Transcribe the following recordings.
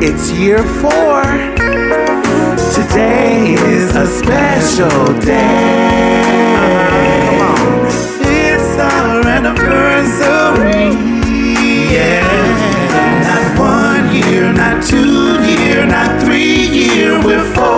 It's year four. Today is a special day. Come on, it's our anniversary. Yeah. Not one year, not two year, not three year, we're four.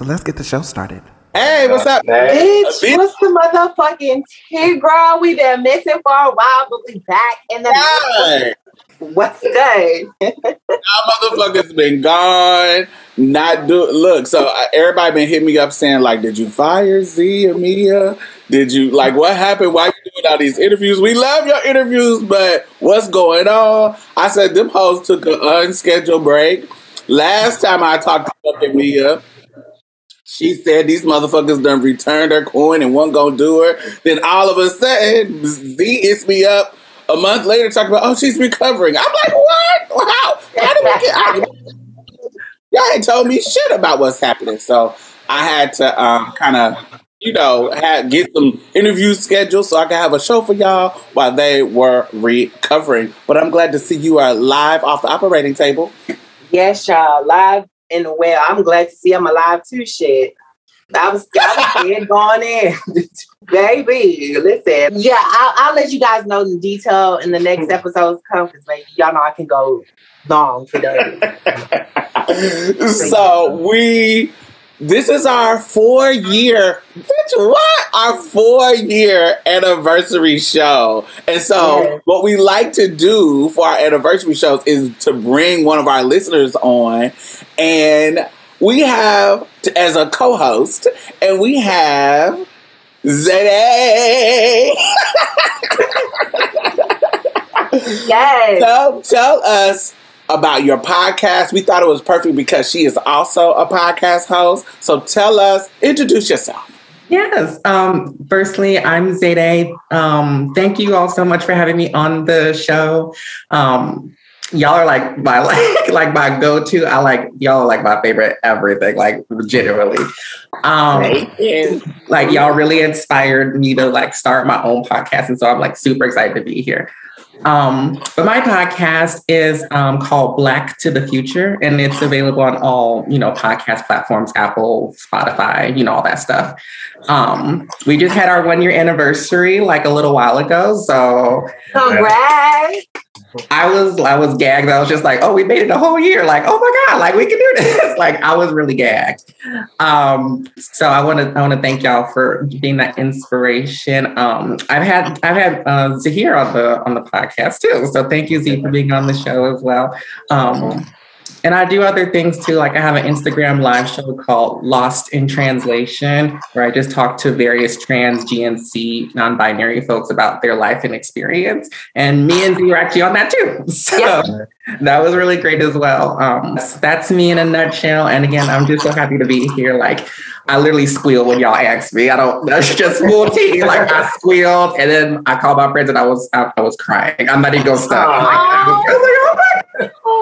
So let's get the show started. Hey, what's up? Bitch, Bitch. what's the motherfucking tea, girl? we been missing for a while, but we back in the God, What's good? Y'all motherfuckers been gone. Not do look. So uh, everybody been hitting me up saying like, "Did you fire Z or Mia? Did you like what happened? Why you doing all these interviews? We love your interviews, but what's going on?" I said them hoes took an unscheduled break. Last time I talked to fucking Mia. She said these motherfuckers done returned her coin and one gonna do her. Then all of a sudden, Z hits me up a month later talking about, oh, she's recovering. I'm like, what? How? How did we get out? Y'all ain't told me shit about what's happening. So I had to um, kind of, you know, had, get some interviews scheduled so I could have a show for y'all while they were recovering. But I'm glad to see you are live off the operating table. Yes, y'all, live and well. I'm glad to see I'm alive too. Shit, I was, I was dead going in, baby. Listen, yeah, I'll, I'll let you guys know the detail in the next episodes come because baby, y'all know I can go long for days. so we this is our four year bitch what our four year anniversary show and so what we like to do for our anniversary shows is to bring one of our listeners on and we have as a co-host and we have Zay. Yes. So tell us about your podcast. We thought it was perfect because she is also a podcast host. So tell us, introduce yourself. Yes. Um, firstly, I'm Zayde. Um, thank you all so much for having me on the show. Um, y'all are like my like like my go-to. I like y'all are like my favorite everything, like genuinely. Um like y'all really inspired me to like start my own podcast. And so I'm like super excited to be here. Um, but my podcast is um, called Black to the Future, and it's available on all you know podcast platforms, Apple, Spotify, you know all that stuff. Um, we just had our one year anniversary like a little while ago, so Congrats. I was I was gagged. I was just like, oh, we made it a whole year. Like, oh my god, like we can do this. like I was really gagged. Um, so I want to I want to thank y'all for being that inspiration. Um, I've had I've had uh, Zahir on the on the podcast too. So thank you Z for being on the show as well. Um, and I do other things too. Like I have an Instagram live show called Lost in Translation, where I just talk to various trans, GNC, non-binary folks about their life and experience. And me and Z are actually on that too. So yeah. that was really great as well. Um, that's me in a nutshell. And again, I'm just so happy to be here. Like I literally squeal when y'all ask me. I don't. That's just full tea. Like I squealed, and then I called my friends, and I was I, I was crying. I'm not even gonna stop.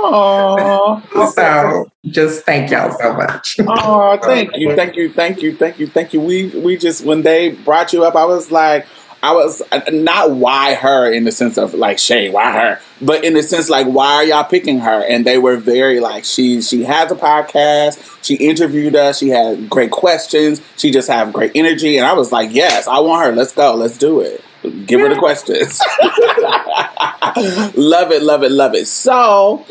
Oh so just thank y'all so much. oh, thank you, thank you, thank you, thank you, thank you. We we just when they brought you up, I was like, I was not why her in the sense of like Shay, why her, but in the sense like why are y'all picking her? And they were very like she she has a podcast. She interviewed us. She had great questions. She just have great energy, and I was like, yes, I want her. Let's go. Let's do it. Give her the questions. love it, love it, love it. So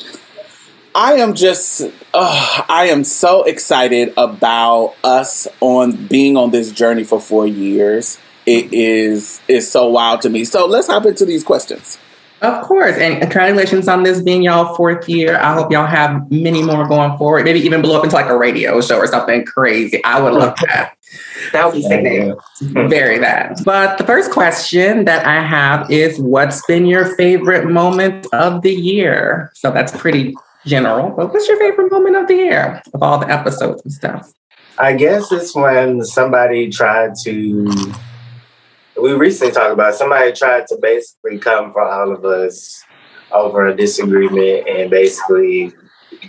I am just, uh, I am so excited about us on being on this journey for four years. It is is so wild to me. So let's hop into these questions. Of course, and congratulations on this being y'all fourth year. I hope y'all have many more going forward. Maybe even blow up into like a radio show or something crazy. I would love that. That would be sick. Very bad. But the first question that I have is, what's been your favorite moment of the year? So that's pretty general, but what's your favorite moment of the year of all the episodes and stuff? I guess it's when somebody tried to. We recently talked about somebody tried to basically come for all of us over a disagreement, and basically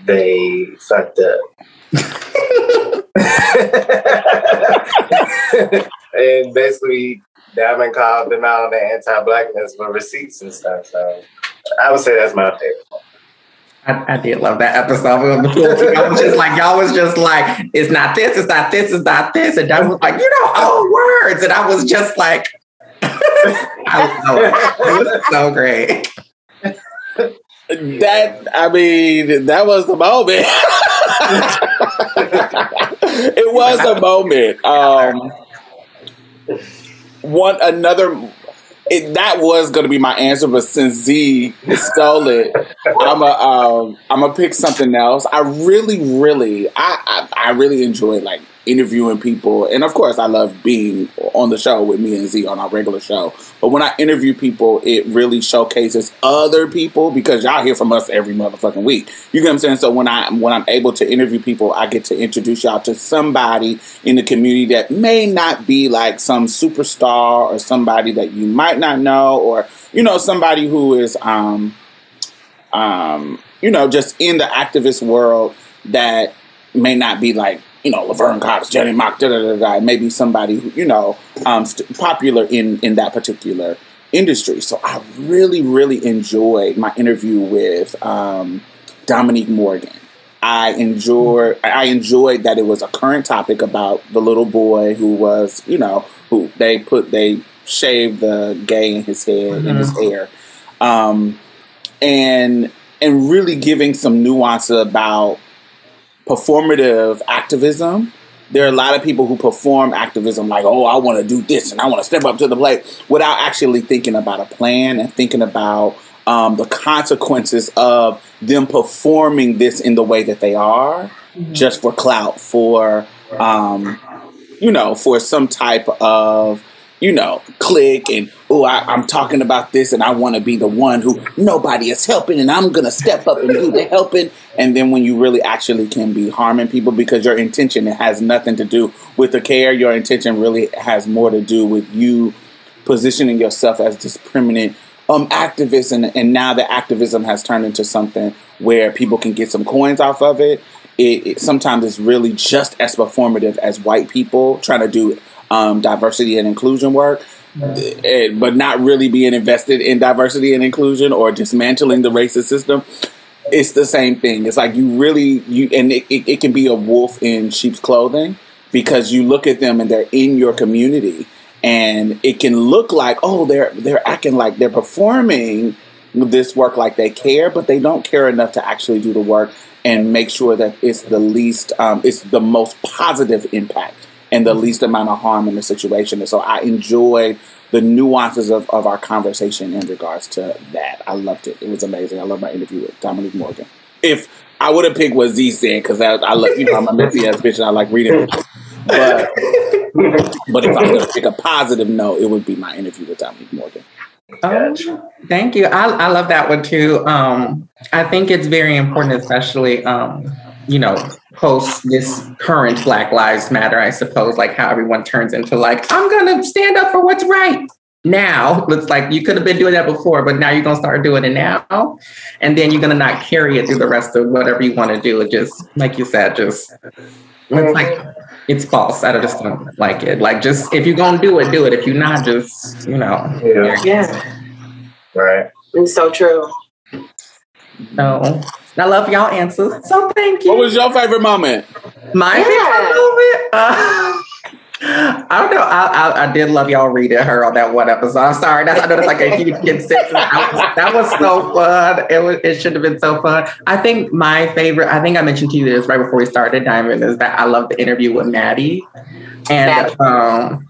they fucked up. and basically, Diamond called them out on the anti-blackness for receipts and stuff. So I would say that's my favorite. I, I, did love that episode. I was just like, y'all was just like, it's not this, it's not this, it's not this. And I was like, you know, all words. And I was just like, I know it. was so great. That, I mean, that was the moment. it was a moment. Um, one another it, that was to be my answer, but since Z stole it, I'm a um, I'm gonna pick something else. I really, really, I, I, I really enjoy like interviewing people, and of course, I love being on the show with me and Z on our regular show. But when I interview people, it really showcases other people because y'all hear from us every motherfucking week. You get what I'm saying? So when I when I'm able to interview people, I get to introduce y'all to somebody in the community that may not be like some superstar or somebody that you might not know, or you know somebody who is um um you know just in the activist world that may not be like you know, Laverne Cox, Janet Mock, da da da da, maybe somebody who, you know, um, st- popular in in that particular industry. So I really, really enjoyed my interview with um, Dominique Morgan. I enjoyed I enjoyed that it was a current topic about the little boy who was, you know, who they put they shaved the gay in his head mm-hmm. in his hair. Um, and and really giving some nuance about performative activism. There are a lot of people who perform activism like, oh, I want to do this and I want to step up to the plate without actually thinking about a plan and thinking about um, the consequences of them performing this in the way that they are mm-hmm. just for clout, for, um, you know, for some type of you know, click and oh, I'm talking about this and I want to be the one who nobody is helping and I'm gonna step up and do the helping. And then when you really actually can be harming people because your intention it has nothing to do with the care. Your intention really has more to do with you positioning yourself as this permanent um activist and, and now the activism has turned into something where people can get some coins off of it. It, it sometimes it's really just as performative as white people trying to do um, diversity and inclusion work. but not really being invested in diversity and inclusion or dismantling the racist system it's the same thing it's like you really you and it, it, it can be a wolf in sheep's clothing because you look at them and they're in your community and it can look like oh they're they're acting like they're performing this work like they care but they don't care enough to actually do the work and make sure that it's the least um, it's the most positive impact and the least amount of harm in the situation. And so i enjoyed the nuances of, of our conversation in regards to that. I loved it. It was amazing. I love my interview with dominique morgan. If i would have picked what z said because I, I love you know i'm a messy ass bitch and i like reading. But but if i could pick a positive note it would be my interview with dominique morgan. Oh, thank you. I, I love that one too. Um, I think it's very important, especially, um, you know, post this current Black Lives Matter, I suppose, like how everyone turns into like, I'm going to stand up for what's right now. looks like you could have been doing that before, but now you're going to start doing it now. And then you're going to not carry it through the rest of whatever you want to do. It just, like you said, just, it's like, it's false. I just don't like it. Like, just if you're gonna do it, do it. If you're not, just you know. Yeah. Yeah, Right. it's so true. No, I love y'all answers. So thank you. what was your favorite moment My Yeah. favorite moment. Uh, I don't know. I, I I did love y'all reading her on that one episode. I'm sorry. That's, I know that's like a huge consensus. Was- That was so fun. It was. It should have been so fun. I think my favorite. I think I mentioned to you this right before we started. Diamond is that I love the interview with Maddie, and Maddie. um,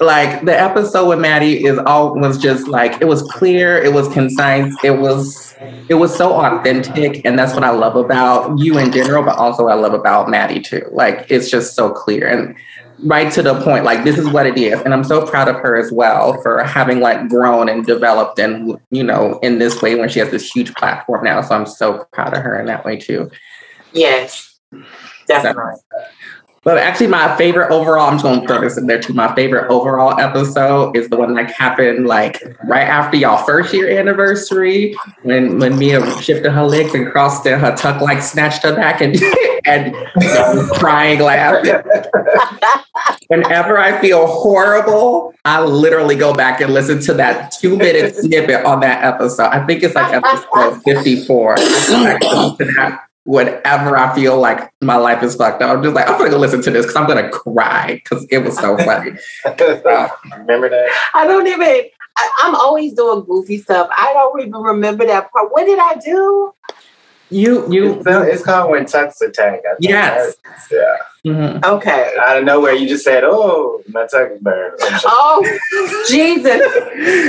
like the episode with Maddie is all was just like it was clear. It was concise. It was it was so authentic and that's what i love about you in general but also i love about maddie too like it's just so clear and right to the point like this is what it is and i'm so proud of her as well for having like grown and developed and you know in this way when she has this huge platform now so i'm so proud of her in that way too Yes, definitely. But actually my favorite overall i'm just going to throw this in there too my favorite overall episode is the one that happened like right after y'all first year anniversary when when Mia shifted her legs and crossed her tuck like snatched her back and and crying laughing. Whenever I feel horrible, I literally go back and listen to that two minute snippet on that episode. I think it's like episode 54. I go back and listen to that Whenever I feel like my life is fucked up, I'm just like, I'm gonna go listen to this because I'm gonna cry because it was so funny. Remember that? I don't even. I, I'm always doing goofy stuff. I don't even remember that part. What did I do? You, you, It's, it's called when Tucks attack. I. Yes. Yeah. mhm. Okay. Out of nowhere, you just said, "Oh, my tuck is burned." Oh, Jesus.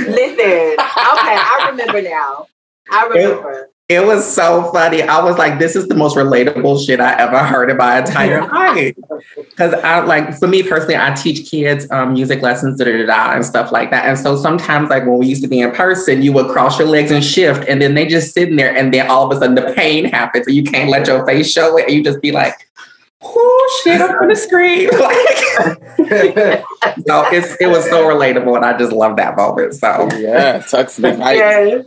Listen. Okay, I remember now. I remember. It was so funny. I was like, this is the most relatable shit I ever heard in my entire life. Because I like for me personally, I teach kids um, music lessons, da, da, da, da, and stuff like that. And so sometimes, like when we used to be in person, you would cross your legs and shift, and then they just sitting there, and then all of a sudden the pain happens, and you can't let your face show it, and you just be like, "Oh shit, I'm gonna scream!" Like, so it's it was so relatable, and I just love that moment. So Yeah, Tuck's been right.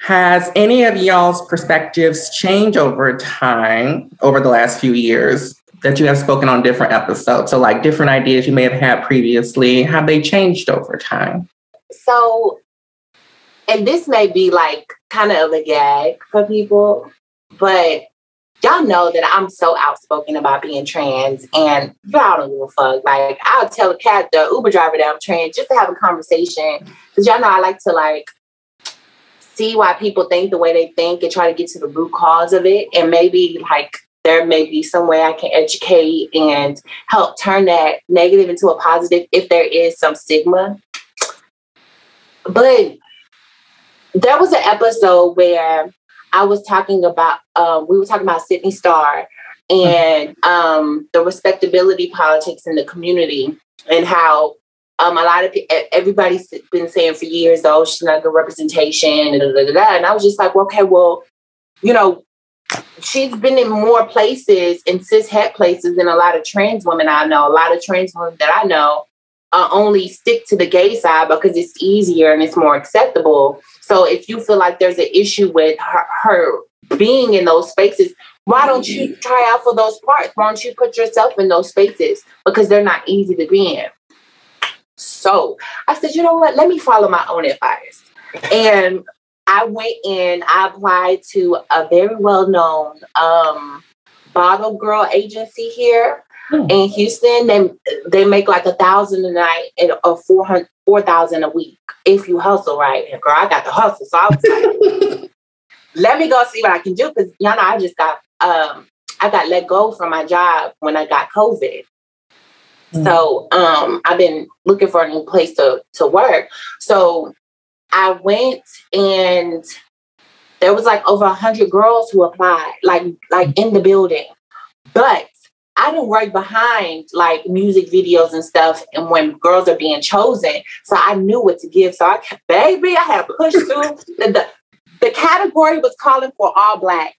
Has any of y'all's perspectives changed over time over the last few years that you have spoken on different episodes. So, like different ideas you may have had previously, have they changed over time? So, and this may be like kind of a gag for people, but y'all know that I'm so outspoken about being trans, and y'all don't give a fuck. Like, I'll tell a cat, the Uber driver that I'm trans, just to have a conversation, because y'all know I like to like see why people think the way they think and try to get to the root cause of it, and maybe like there may be some way I can educate and help turn that negative into a positive if there is some stigma. But there was an episode where I was talking about, um, we were talking about Sidney Starr and um, the respectability politics in the community and how um, a lot of everybody's been saying for years, oh, she's not good representation, and, and I was just like, well, okay, well, you know, she's been in more places in cis het places than a lot of trans women I know. A lot of trans women that I know uh, only stick to the gay side because it's easier and it's more acceptable. So if you feel like there's an issue with her, her being in those spaces, why don't you try out for those parts? Why don't you put yourself in those spaces because they're not easy to be in? So I said, you know what? Let me follow my own advice. And I went in, I applied to a very well known um, bottle girl agency here hmm. in Houston. They, they make like a thousand a night and a 400, 4,000 a week if you hustle right. And girl, I got the hustle. So I was like, let me go see what I can do. Cause y'all know I just got, um, I got let go from my job when I got COVID. Mm-hmm. So um, I've been looking for a new place to, to work. So I went and there was like over a hundred girls who applied, like like in the building. But I didn't work behind like music videos and stuff, and when girls are being chosen, so I knew what to give. So I, baby, I had pushed through. the, the, the category was calling for all black.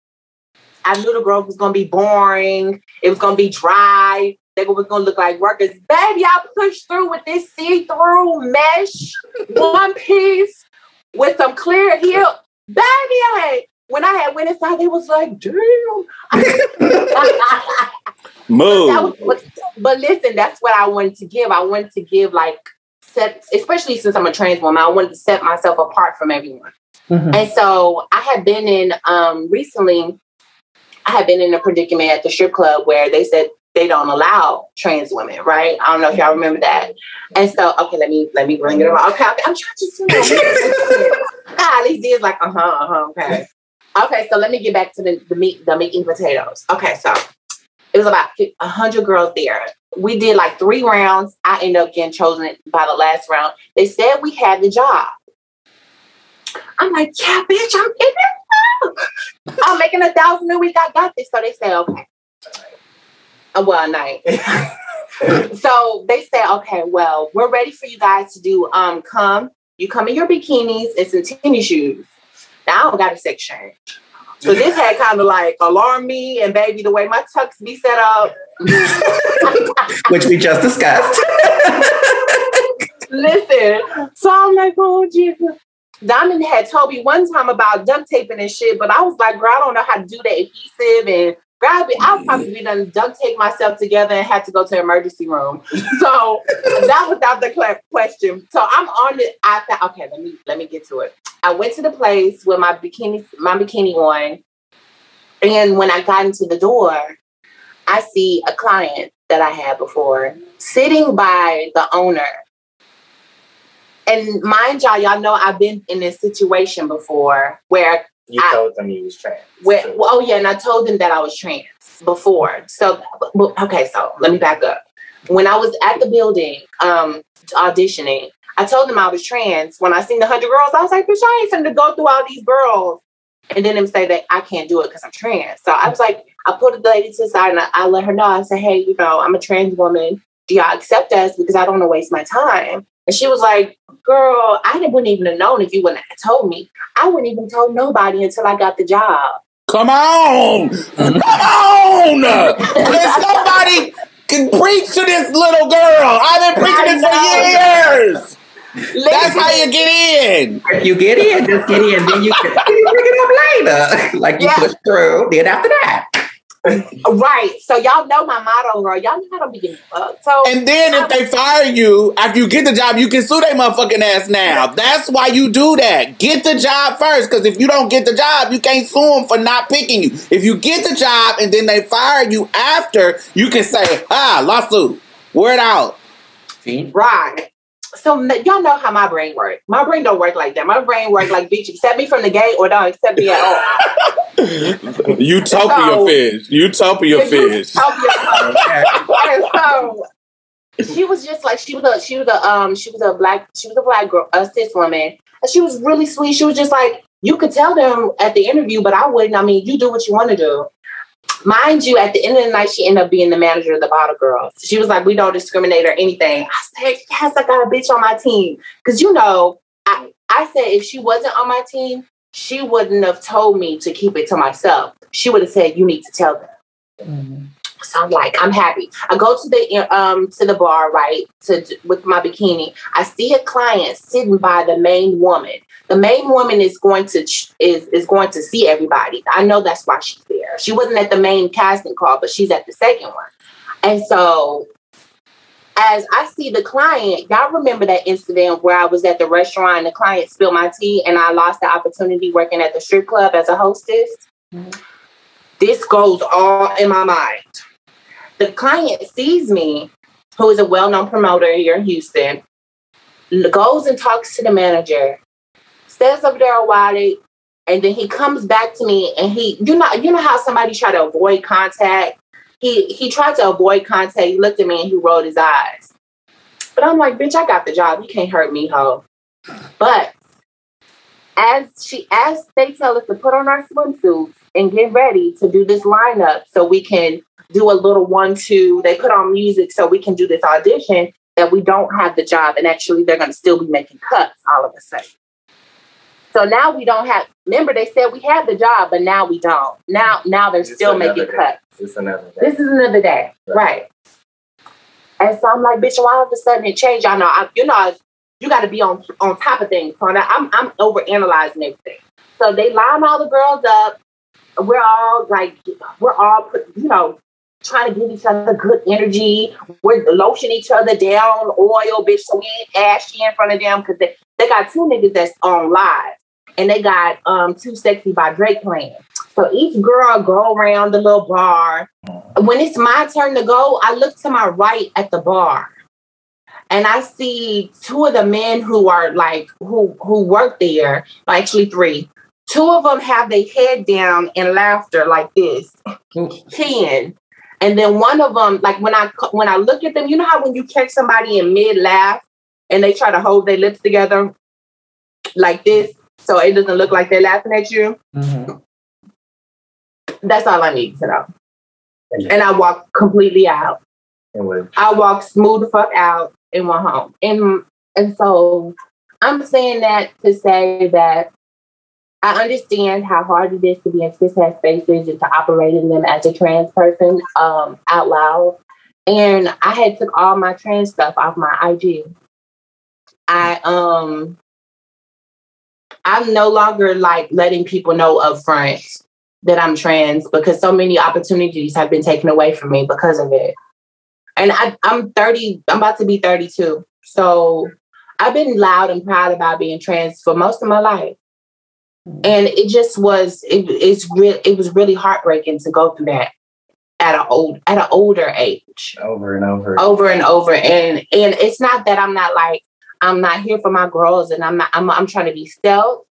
I knew the girl was gonna be boring. It was gonna be dry. They was gonna look like workers. Baby, I pushed through with this see-through mesh one piece with some clear heel. Baby, I had when I had went inside, they was like, damn. Move. but, but listen, that's what I wanted to give. I wanted to give like set, especially since I'm a trans woman, I wanted to set myself apart from everyone. Mm-hmm. And so I had been in um recently, I had been in a predicament at the strip club where they said they don't allow trans women, right? I don't know if y'all remember that. And so, okay, let me let me bring it around. Okay, okay I'm trying to see. God, these is like, uh huh, uh huh. Okay, okay. So let me get back to the the meat, the meat and potatoes. Okay, so it was about a hundred girls there. We did like three rounds. I ended up getting chosen by the last round. They said we had the job. I'm like, yeah, bitch, I'm in it. I'm making a thousand a week. I got this. So they said, okay. Uh, well, a night. so they say, okay, well, we're ready for you guys to do um come. You come in your bikinis and some tennis shoes. Now I don't got a sex change. So this had kind of like alarmed me and baby the way my tux be set up. Which we just discussed. Listen, so I'm like, oh Jesus. Diamond had told me one time about duct taping and shit, but I was like, girl, I don't know how to do the adhesive and grab it. I'll probably mm. be done duct tape myself together and had to go to the emergency room. So that was out the question. So I'm on it. I thought, okay, let me let me get to it. I went to the place with my bikini, my bikini on, and when I got into the door, I see a client that I had before sitting by the owner. And mind y'all, y'all know I've been in this situation before where you I, told them you was trans. Where, well, oh yeah, and I told them that I was trans before. So okay, so let me back up. When I was at the building um, auditioning, I told them I was trans. When I seen the hundred girls, I was like, "Bitch, I ain't finna go through all these girls." And then them say that I can't do it because I'm trans. So I was like, I put the lady to the side and I, I let her know. I said, "Hey, you know, I'm a trans woman. Do y'all accept us? Because I don't want to waste my time." And she was like, Girl, I wouldn't even have known if you wouldn't have told me. I wouldn't even told nobody until I got the job. Come on! Come on! Can somebody can preach to this little girl? I've been preaching this for years. Listen. That's how you get in. You get in, just get in. Then you can pick it up later. Like you yeah. push through. Then after that. Right. So y'all know my motto, girl. Y'all know I don't be getting fucked. So And then if they fire you after you get the job, you can sue their motherfucking ass now. That's why you do that. Get the job first, because if you don't get the job, you can't sue them for not picking you. If you get the job and then they fire you after, you can say, ah, lawsuit. Word out. See? right. So y'all know how my brain works. My brain don't work like that. My brain work like bitch, accept me from the gate or don't accept me at all. Utopia So- your fish. you Utopia fish. And so she was just like she was a she was a um she was a black she was a black girl a cis woman and she was really sweet. She was just like you could tell them at the interview, but I wouldn't. I mean, you do what you want to do. Mind you, at the end of the night, she ended up being the manager of the bottle girls. She was like, "We don't discriminate or anything." I said, "Yes, I got a bitch on my team." Because you know, I I said if she wasn't on my team, she wouldn't have told me to keep it to myself. She would have said, "You need to tell them." Mm-hmm. So I'm like, I'm happy. I go to the um to the bar, right, to with my bikini. I see a client sitting by the main woman. The main woman is going to is is going to see everybody. I know that's why she's there. She wasn't at the main casting call, but she's at the second one. And so as I see the client, y'all remember that incident where I was at the restaurant and the client spilled my tea and I lost the opportunity working at the strip club as a hostess? Mm-hmm. This goes all in my mind the client sees me, who is a well-known promoter here in Houston, goes and talks to the manager, stays up there a while, and then he comes back to me and he, you know, you know how somebody try to avoid contact. He he tried to avoid contact. He looked at me and he rolled his eyes. But I'm like, bitch, I got the job. You can't hurt me, ho. But as she as they tell us to put on our swimsuits and get ready to do this lineup so we can do a little one two they put on music so we can do this audition that we don't have the job and actually they're going to still be making cuts all of a sudden so now we don't have remember they said we had the job but now we don't. Now now they're It's still making day. cuts. It's another day. this is another day. Right. And so i'm like bitch why all of a sudden it changed? Y'all know I, you know you got to be on on top of things so now i'm i'm over analyzing everything. So they line all the girls up. We're all like we're all put- you know trying to give each other good energy. We're lotion each other down oil bitch so we ain't ashy in front of them because they, got two niggas that's on live and they got um too sexy by drake playing so each girl go around the little bar when it's my turn to go, I look to my right at the bar and I see two of the men who are like who who work there, actually three. Two of them have their head down in laughter like this, ten. And then one of them, like when I when I look at them, you know how when you catch somebody in mid laugh and they try to hold their lips together like this, so it doesn't look like they're laughing at you. Mhm. That's all I need to know. And I walk completely out. And with I walked smooth the fuck out and went home. And and so I'm saying that to say that I understand how hard it is to be in cishet spaces and to operate in them as a trans person um, out loud. And I had took all my trans stuff off my IG. I um I'm no longer like letting people know upfront that I'm trans because so many opportunities have been taken away from me because of it and I, I'm 30, I'm about to be 32. So I've been loud and proud about being trans for most of my life. And it just was, it, it's real, it was really heartbreaking to go through that at an old, at an older age over and over. over and over. And, and it's not that I'm not like, I'm not here for my girls and I'm not, I'm, I'm trying to be stealth.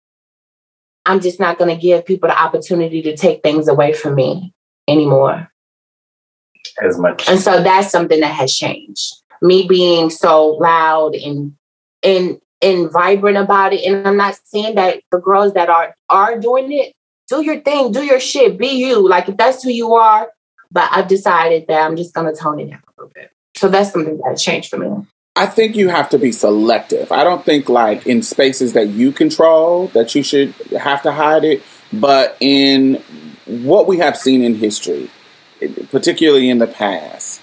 I'm just not going to give people the opportunity to take things away from me anymore. as much. And so that's something that has changed. Me being so loud and and and vibrant about it. And I'm not saying that the girls that are are doing it, do your thing, do your shit, be you. Like if that's who you are. But I've decided that I'm just gonna tone it down a little bit. So that's something that changed for me. I think you have to be selective. I don't think like in spaces that you control that you should have to hide it, but in what we have seen in history, particularly in the past,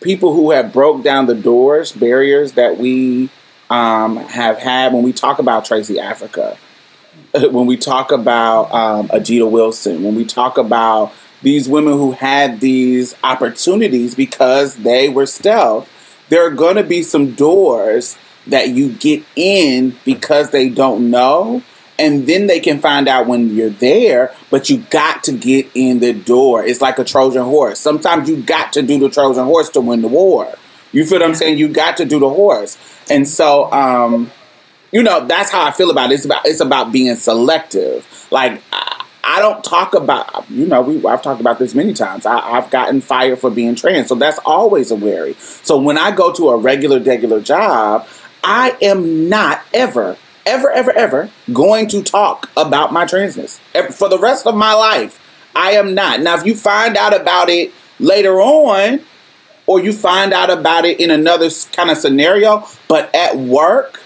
people who have broke down the doors, barriers that we um, have had when we talk about Tracey Africa, when we talk about um, Ajita Wilson, when we talk about these women who had these opportunities because they were stealth, there are going to be some doors that you get in because they don't know. And then they can find out when you're there, but you got to get in the door. It's like a Trojan horse. Sometimes you got to do the Trojan horse to win the war. You feel what I'm saying? You got to do the horse. And so, um, you know, that's how I feel about it. It's about it's about being selective. Like I, I don't talk about, you know, we I've talked about this many times. I, I've gotten fired for being trans, so that's always a worry. So when I go to a regular, regular job, I am not ever, ever, ever, ever going to talk about my transness for the rest of my life. I am not. Now, if you find out about it later on, or you find out about it in another kind of scenario, but at work,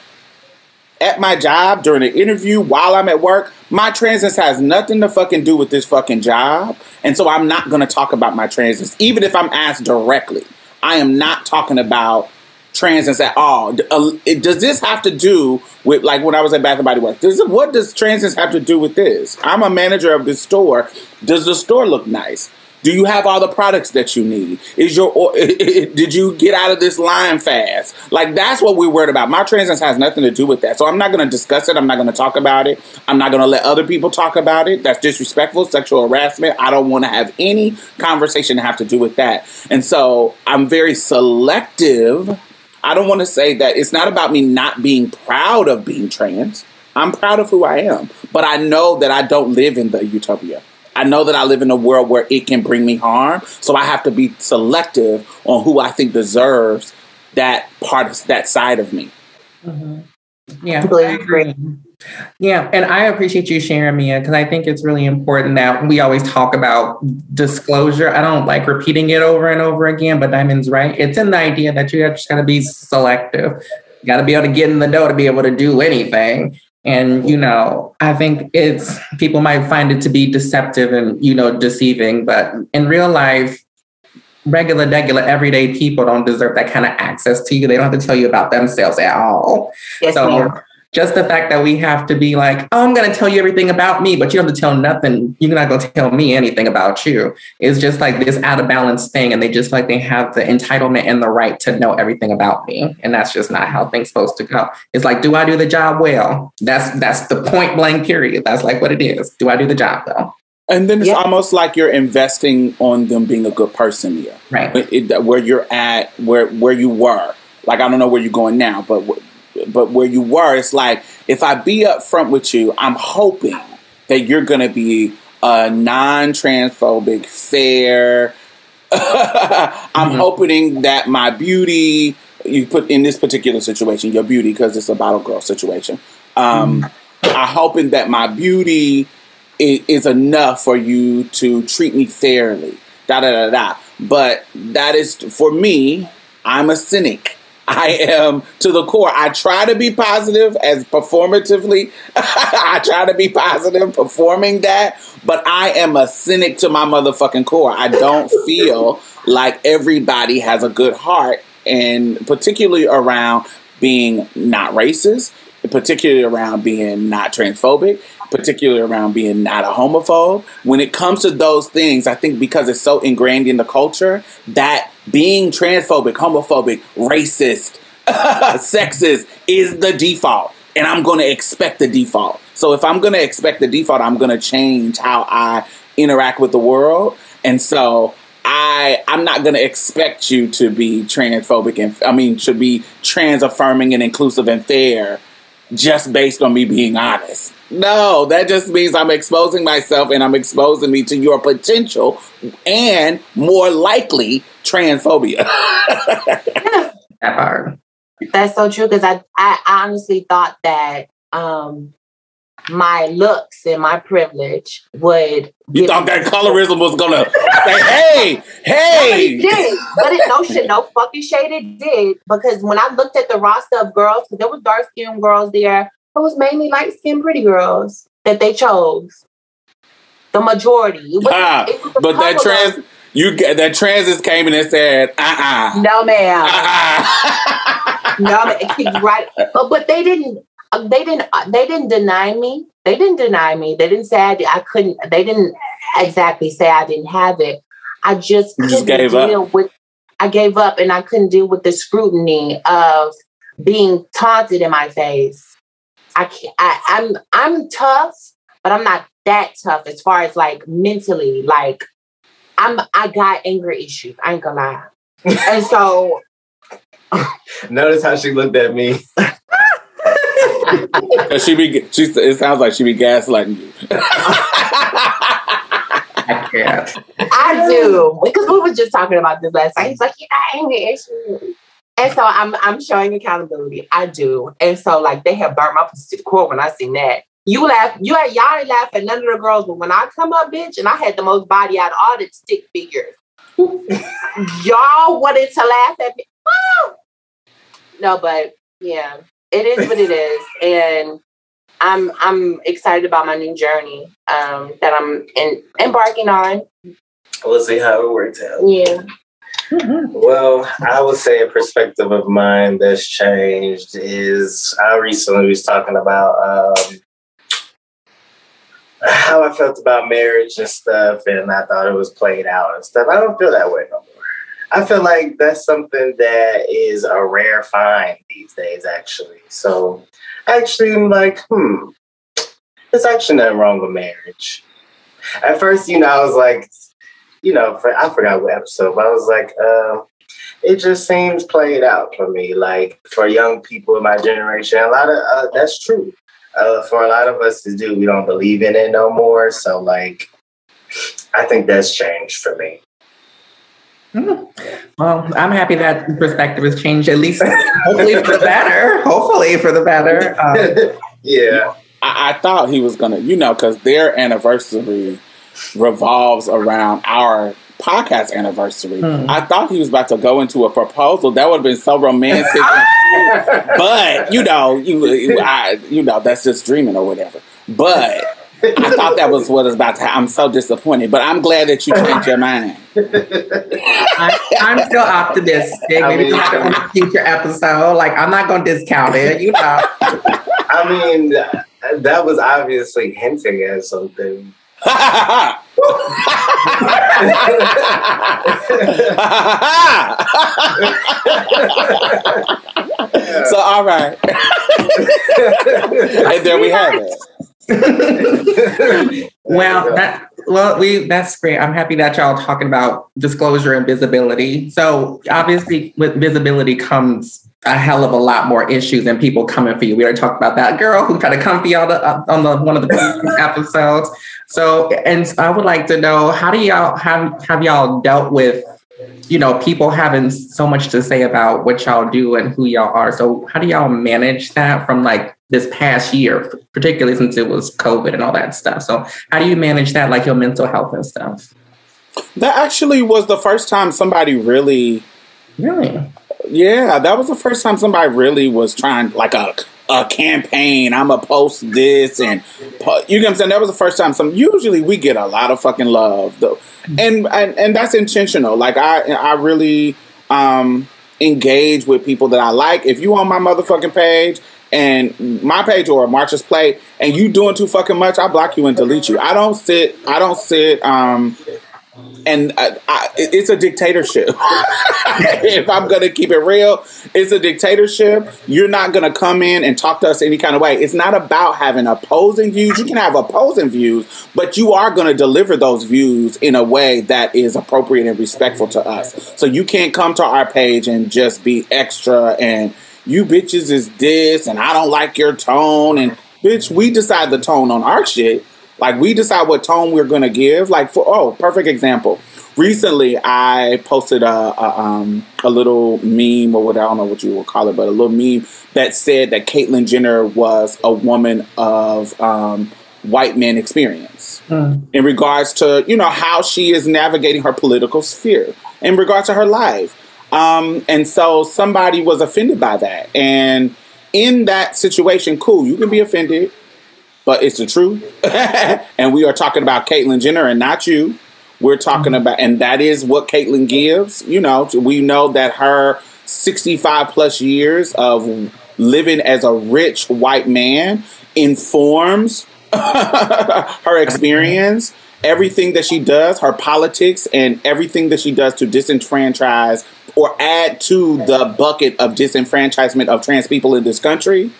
at my job, during an interview, while I'm at work, my transness has nothing to fucking do with this fucking job. And so I'm not going to talk about my transness, even if I'm asked directly. I am not talking about transness at all. Uh, does this have to do with like when I was at Bath and Body Works? Does what does transness have to do with this? I'm a manager of this store. Does the store look nice? Do you have all the products that you need? Is your or, did you get out of this line fast? Like that's what we're worried about. My transness has nothing to do with that. So I'm not going to discuss it. I'm not going to talk about it. I'm not going to let other people talk about it. That's disrespectful, sexual harassment. I don't want to have any conversation have to do with that. And so I'm very selective. I don't want to say that it's not about me not being proud of being trans. I'm proud of who I am, but I know that I don't live in the utopia. I know that I live in a world where it can bring me harm, so I have to be selective on who I think deserves that part of that side of me. Mm-hmm. Yeah, I agree. Yeah, and I appreciate you sharing, Mia, because I think it's really important that we always talk about disclosure. I don't like repeating it over and over again, but Diamond's right. It's in the idea that you just got to be selective. You got to be able to get in the door to be able to do anything. And, you know, I think it's people might find it to be deceptive and, you know, deceiving, but in real life, regular, regular, everyday people don't deserve that kind of access to you. They don't have to tell you about themselves at all. Yes, so ma'am just the fact that we have to be like, oh, I'm going to tell you everything about me, but you don't have to tell nothing. You're not going to tell me anything about you. It's just like this out of balance thing. And they just like they have the entitlement and the right to know everything about me. And that's just not how things supposed to go. It's like, do I do the job well? That's that's the point blank period. That's like what it is. Do I do the job though? And then it's yeah. almost like you're investing on them being a good person here, right? It, where you're at, where where you were. Like I don't know where you're going now, but but where you were, it's like if I be upfront with you, I'm hoping that you're going to be a non-transphobic, fair. I'm mm-hmm. hoping that my beauty, you put in this particular situation, your beauty, because it's a bottle girl situation. Um, mm-hmm. I'm hoping that my beauty is, is enough for you to treat me fairly. Da da da da. But that is for me. I'm a cynic. I am to the core. I try to be positive as performatively. I try to be positive performing that, but I am a cynic to my motherfucking core. I don't feel like everybody has a good heart, and particularly around being not racist, particularly around being not transphobic, particularly around being not a homophobe. When it comes to those things, I think because it's so ingrained in the culture that being transphobic, homophobic, racist, sexist is the default. And I'm going to expect the default. So if I'm going to expect the default, I'm going to change how I interact with the world. And so I I'm not going to expect you to be transphobic and I mean should be trans affirming and inclusive and fair just based on me being honest. No, that just means I'm exposing myself and I'm exposing me to your potential and more likely transphobia. that part. That's so true because I, I honestly thought that um, my looks and my privilege would. You thought that colorism was gonna say, "Hey, hey!" But it did, but it no shit, no fucking shade. It did because when I looked at the roster of girls, there was dark skinned girls there, it was mainly light skinned pretty girls that they chose. The majority. It was, ah, it was but that trans. You get that transit came in and said, "Uh, uh-uh. no, ma'am, uh-uh. no, ma'am. right." But, but they didn't they didn't they didn't deny me. They didn't deny me. They didn't say I, I couldn't. They didn't exactly say I didn't have it. I just You couldn't just gave deal up. with. I gave up, and I couldn't deal with the scrutiny of being taunted in my face. I can't. I, I'm I'm tough, but I'm not that tough as far as like mentally. Like I'm I got anger issues. I ain't gonna lie. and so Notice how she looked at me. she be, she, it sounds like she be gaslighting you. I can't. I do because we were just talking about this last night. He's like, yeah, I ain't anger issue. And so I'm I'm showing accountability. I do. And so like they have burnt my pussy to the core when I seen that. You laugh, you had y'all ain't laugh at none of the girls, but when I come up, bitch, and I had the most body out of all the stick figures, y'all wanted to laugh at me. Woo! No, but yeah, it is what it is. And I'm I'm excited about my new journey um, that I'm in, embarking on. We'll see how it works out. Yeah. Well, I would say a perspective of mine that's changed is I recently was talking about um, how I felt about marriage and stuff, and I thought it was played out and stuff. I don't feel that way no more. I feel like that's something that is a rare find these days, actually. So, actually, I'm like, hmm, there's actually nothing wrong with marriage. At first, you know, I was like, you know, for, I forgot what episode, but I was like, uh, it just seems played out for me. Like for young people in my generation, a lot of uh, that's true. Uh, for a lot of us to do, we don't believe in it no more. So, like, I think that's changed for me. Hmm. Well, I'm happy that perspective has changed, at least hopefully for the better. Hopefully for the better. Um, yeah. I, I thought he was gonna, you know, because their anniversary revolves around our podcast anniversary. Hmm. I thought he was about to go into a proposal. That would have been so romantic. but you know, you, you, I, you know, that's just dreaming or whatever. But I thought that was what was about to happen. I'm so disappointed. But I'm glad that you changed your mind. I, I'm still optimistic. I Maybe mean- talk on a future episode. Like I'm not going to discount it. You know. I mean, that was obviously hinting at something. so all right, and there we have it. Well, that well, we that's great. I'm happy that y'all talking about disclosure and visibility. So obviously, with visibility comes a hell of a lot more issues and people coming for you. We already talked about that girl who tried to come for y'all uh, on the one of the episodes. So, and I would like to know how do y'all have have y'all dealt with you know people having so much to say about what y'all do and who y'all are. So, how do y'all manage that from like this past year, particularly since it was COVID and all that stuff? So, how do you manage that, like your mental health and stuff? That actually was the first time somebody really Really? Yeah, that was the first time somebody really was trying like a a campaign. I'm gonna post this and po- you know what I'm saying. That was the first time. Some usually we get a lot of fucking love though, and and, and that's intentional. Like I I really um engage with people that I like. If you on my motherfucking page. And my page or March's play, and you doing too fucking much, I block you and delete you. I don't sit. I don't sit. Um, and I, I, it's a dictatorship. if I'm gonna keep it real, it's a dictatorship. You're not gonna come in and talk to us any kind of way. It's not about having opposing views. You can have opposing views, but you are gonna deliver those views in a way that is appropriate and respectful to us. So you can't come to our page and just be extra and you bitches is this and I don't like your tone and bitch, we decide the tone on our shit. Like we decide what tone we're gonna give. Like for oh, perfect example. Recently, I posted a, a um a little meme or what I don't know what you would call it, but a little meme that said that Caitlyn Jenner was a woman of um, white men experience in regards to you know how she is navigating her political sphere in regards to her life. Um, and so somebody was offended by that, and in that situation, cool, you can be offended but it's the truth. and we are talking about Caitlyn Jenner and not you. We're talking about, and that is what Caitlyn gives. You know, we know that her 65 plus years of living as a rich white man informs her experience everything that she does, her politics, and everything that she does to disenfranchise or add to the bucket of disenfranchisement of trans people in this country.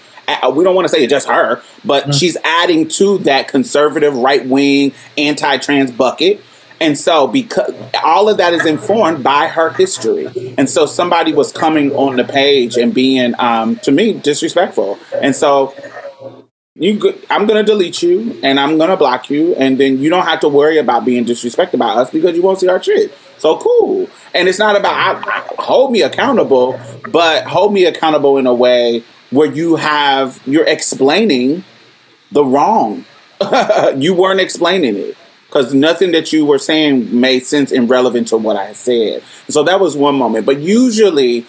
We don't want to say it's just her, but she's adding to that conservative, right wing, anti trans bucket. And so, because all of that is informed by her history, and so somebody was coming on the page and being, um, to me, disrespectful. And so, you, go- I'm gonna delete you, and I'm gonna block you, and then you don't have to worry about being disrespected by us because you won't see our shit. So cool. And it's not about I, I- hold me accountable, but hold me accountable in a way where you have you're explaining the wrong. you weren't explaining it because nothing that you were saying made sense and relevant to what I said. So that was one moment. But usually,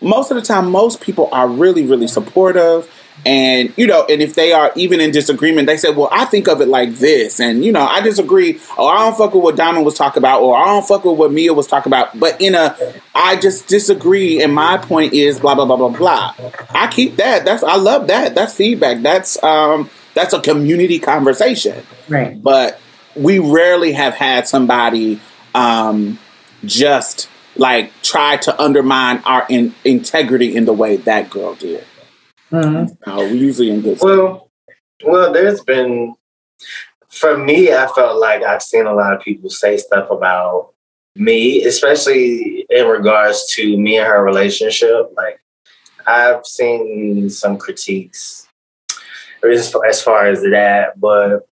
most of the time, most people are really, really supportive. And, you know, and if they are even in disagreement, they say, well, I think of it like this. And, you know, I disagree. Or I don't fuck with what Diamond was talking about. Or I don't fuck with what Mia was talking about. But in a, I just disagree. And my point is blah, blah, blah, blah, blah. I keep that. That's, I love that. That's feedback. That's, um, that's a community conversation Right. but we rarely have had somebody um, just like try to undermine our in- integrity in the way that girl did. Mhm. Uh, we usually in good. Well, well, there's been for me. I felt like I've seen a lot of people say stuff about me, especially in regards to me and her relationship. Like I've seen some critiques as far as, far as that, but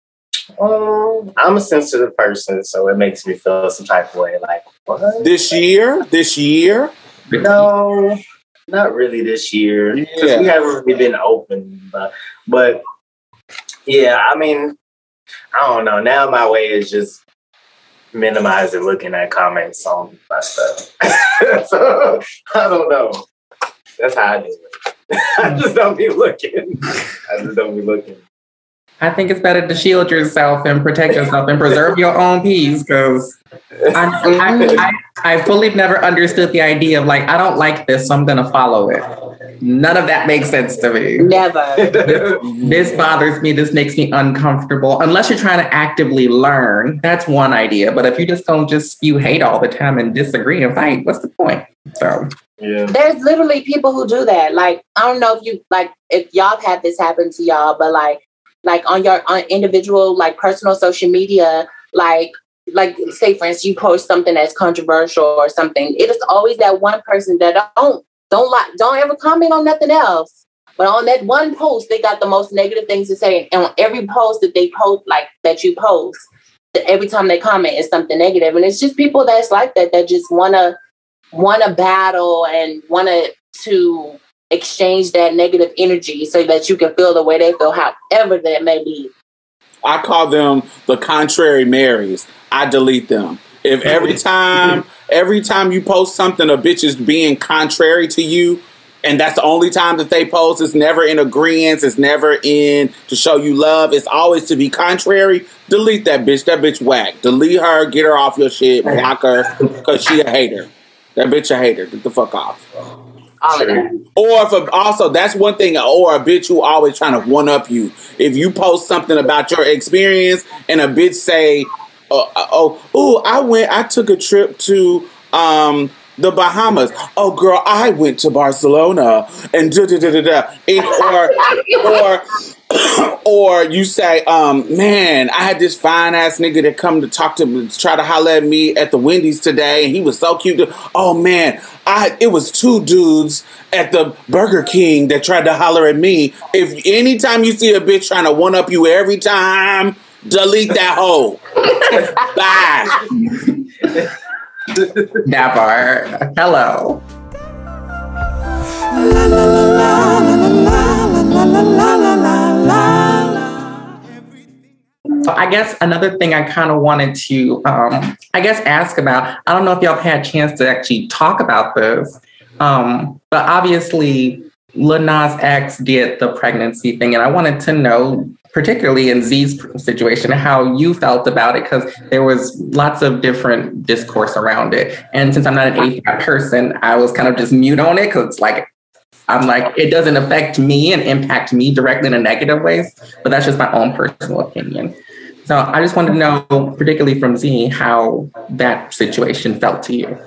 um, I'm a sensitive person, so it makes me feel some type of way. Like what? This year, this year, No, not really this year because Yeah. we haven't really been open. But, but yeah, I mean, I don't know. Now my way is just minimizing looking at comments on my stuff. so I don't know. That's how I do it. I just don't be looking. I just don't be looking. I think it's better to shield yourself and protect yourself and preserve your own peace because I, I, I, I fully never understood the idea of like, I don't like this, so I'm going to follow it. None of that makes sense to me. Never. This bothers me. This makes me uncomfortable. Unless you're trying to actively learn, that's one idea. But if you just don't just spew hate all the time and disagree and fight, what's the point? So, yeah. There's literally people who do that. Like, I don't know if you like if y'all have had this happen to y'all, but like like on your on individual, like personal social media, like like say for instance, you post something that's controversial or something, it is always that one person that don't don't like don't ever comment on nothing else. But on that one post, they got the most negative things to say. And on every post that they post, like that you post, every time they comment is something negative. And it's just people that's like that that just wanna want to battle and want to to exchange that negative energy so that you can feel the way they feel, however that may be. I call them the contrary Marys. I delete them. If every time, every time you post something, a bitch is being contrary to you, and that's the only time that they post, it's never in agreement, it's never in to show you love, it's always to be contrary. Delete that bitch. That bitch whack. Delete her. Get her off your shit. Block her because she a hater. That bitch a hater. Get the fuck off. All of that. Or if a, also that's one thing. Or a bitch who always trying to one up you. If you post something about your experience and a bitch say, "Oh, oh, oh I went. I took a trip to um the Bahamas. Oh, girl, I went to Barcelona and da da da da da." And- Or or. Or you say, um, man, I had this fine ass nigga that come to talk to me, try to holler at me at the Wendy's today, and he was so cute. Oh man, I it was two dudes at the Burger King that tried to holler at me. If anytime you see a bitch trying to one up you every time, delete that hoe. Bye. Part. Hello. So I guess another thing I kind of wanted to, um, I guess, ask about. I don't know if y'all had a chance to actually talk about this, um, but obviously, Lil Nas X did the pregnancy thing, and I wanted to know, particularly in Z's situation, how you felt about it because there was lots of different discourse around it. And since I'm not an AFAB person, I was kind of just mute on it because it's like I'm like, it doesn't affect me and impact me directly in a negative ways, but that's just my own personal opinion. So I just wanted to know, particularly from Z, how that situation felt to you.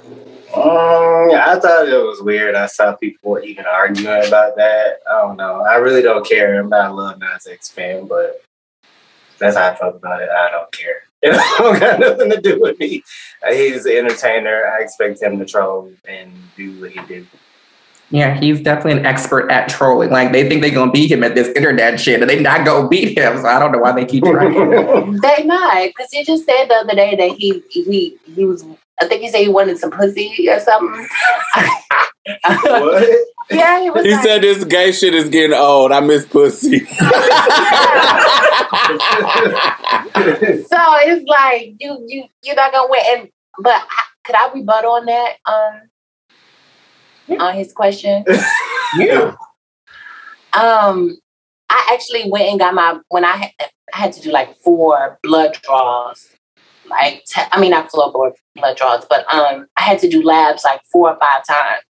Um, yeah, I thought it was weird. I saw people even arguing about that. I don't know. I really don't care. I'm not a Lil Nas X fan, but that's how I felt about it. I don't care. It don't got nothing to do with me. He's an entertainer. I expect him to troll and do what he did. Yeah, he's definitely an expert at trolling. Like they think they're gonna beat him at this internet shit, and they not gonna beat him. So I don't know why they keep trying. they not because he just said the other day that he he he was. I think he said he wanted some pussy or something. what? Yeah, he was. He like, said this gay shit is getting old. I miss pussy. so it's like you you you're not gonna win. And but I- could I rebut on that? Um, on his question. yeah. Um, I actually went and got my when I had, I had to do like four blood draws. Like te- I mean, not four blood blood draws, but um, I had to do labs like four or five times.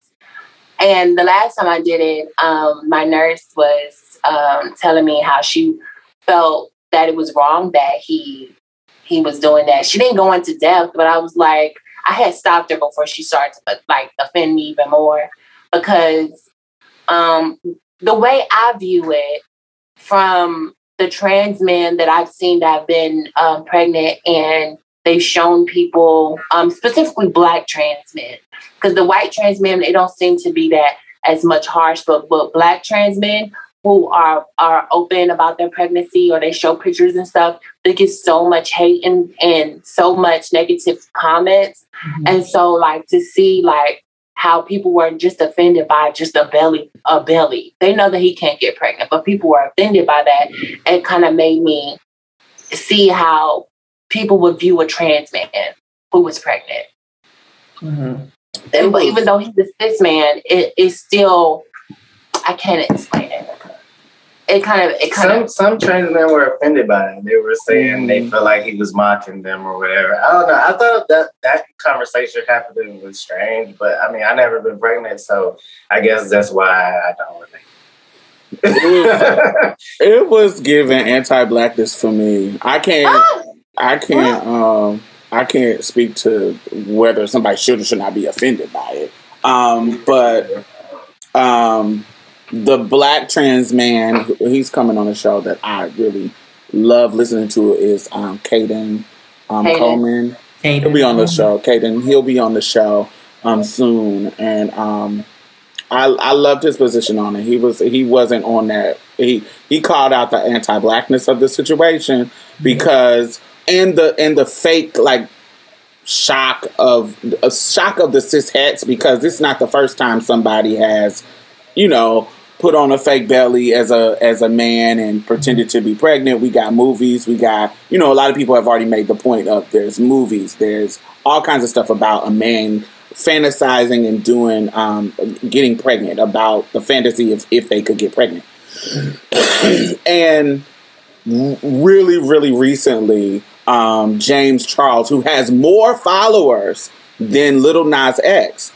And the last time I did it, um, my nurse was um, telling me how she felt that it was wrong that he he was doing that. She didn't go into depth, but I was like, I had stopped her before she started to like offend me even more because um, the way I view it from the trans men that I've seen that have been um, pregnant and they've shown people, um, specifically black trans men, because the white trans men, they don't seem to be that as much harsh, but, but black trans men who are are open about their pregnancy or they show pictures and stuff, they get so much hate and, and so much negative comments. And so like to see like how people were just offended by just a belly, a belly. They know that he can't get pregnant, but people were offended by that. It kind of made me see how people would view a trans man who was pregnant. Mhm. And, but even though he's a cis man, it is still I can't explain it. It kind of it kind Some of some trans men were offended by it. They were saying they felt like he was mocking them or whatever. I don't know. I thought that that conversation happening was strange, but I mean, I never been pregnant, so I guess that's why I don't relate. it was giving anti-blackness for me. I can't. I can't. Um, I can't speak to whether somebody should or should not be offended by it. Um, but um, the black trans man, he's coming on a show that I really love listening to is um, Kayden um, Kayden. Coleman. He'll be on the show, Kayden. He'll be on the show um, soon, and um, I I loved his position on it. He was he wasn't on that. He he called out the anti-blackness of the situation because and the and the fake like shock of a shock of the cis hets because is not the first time somebody has you know put on a fake belly as a as a man and pretended to be pregnant. We got movies. We got you know a lot of people have already made the point of there's movies. There's all kinds of stuff about a man fantasizing and doing um, getting pregnant about the fantasy of if they could get pregnant. and really, really recently, um, James Charles, who has more followers than Little Nas X,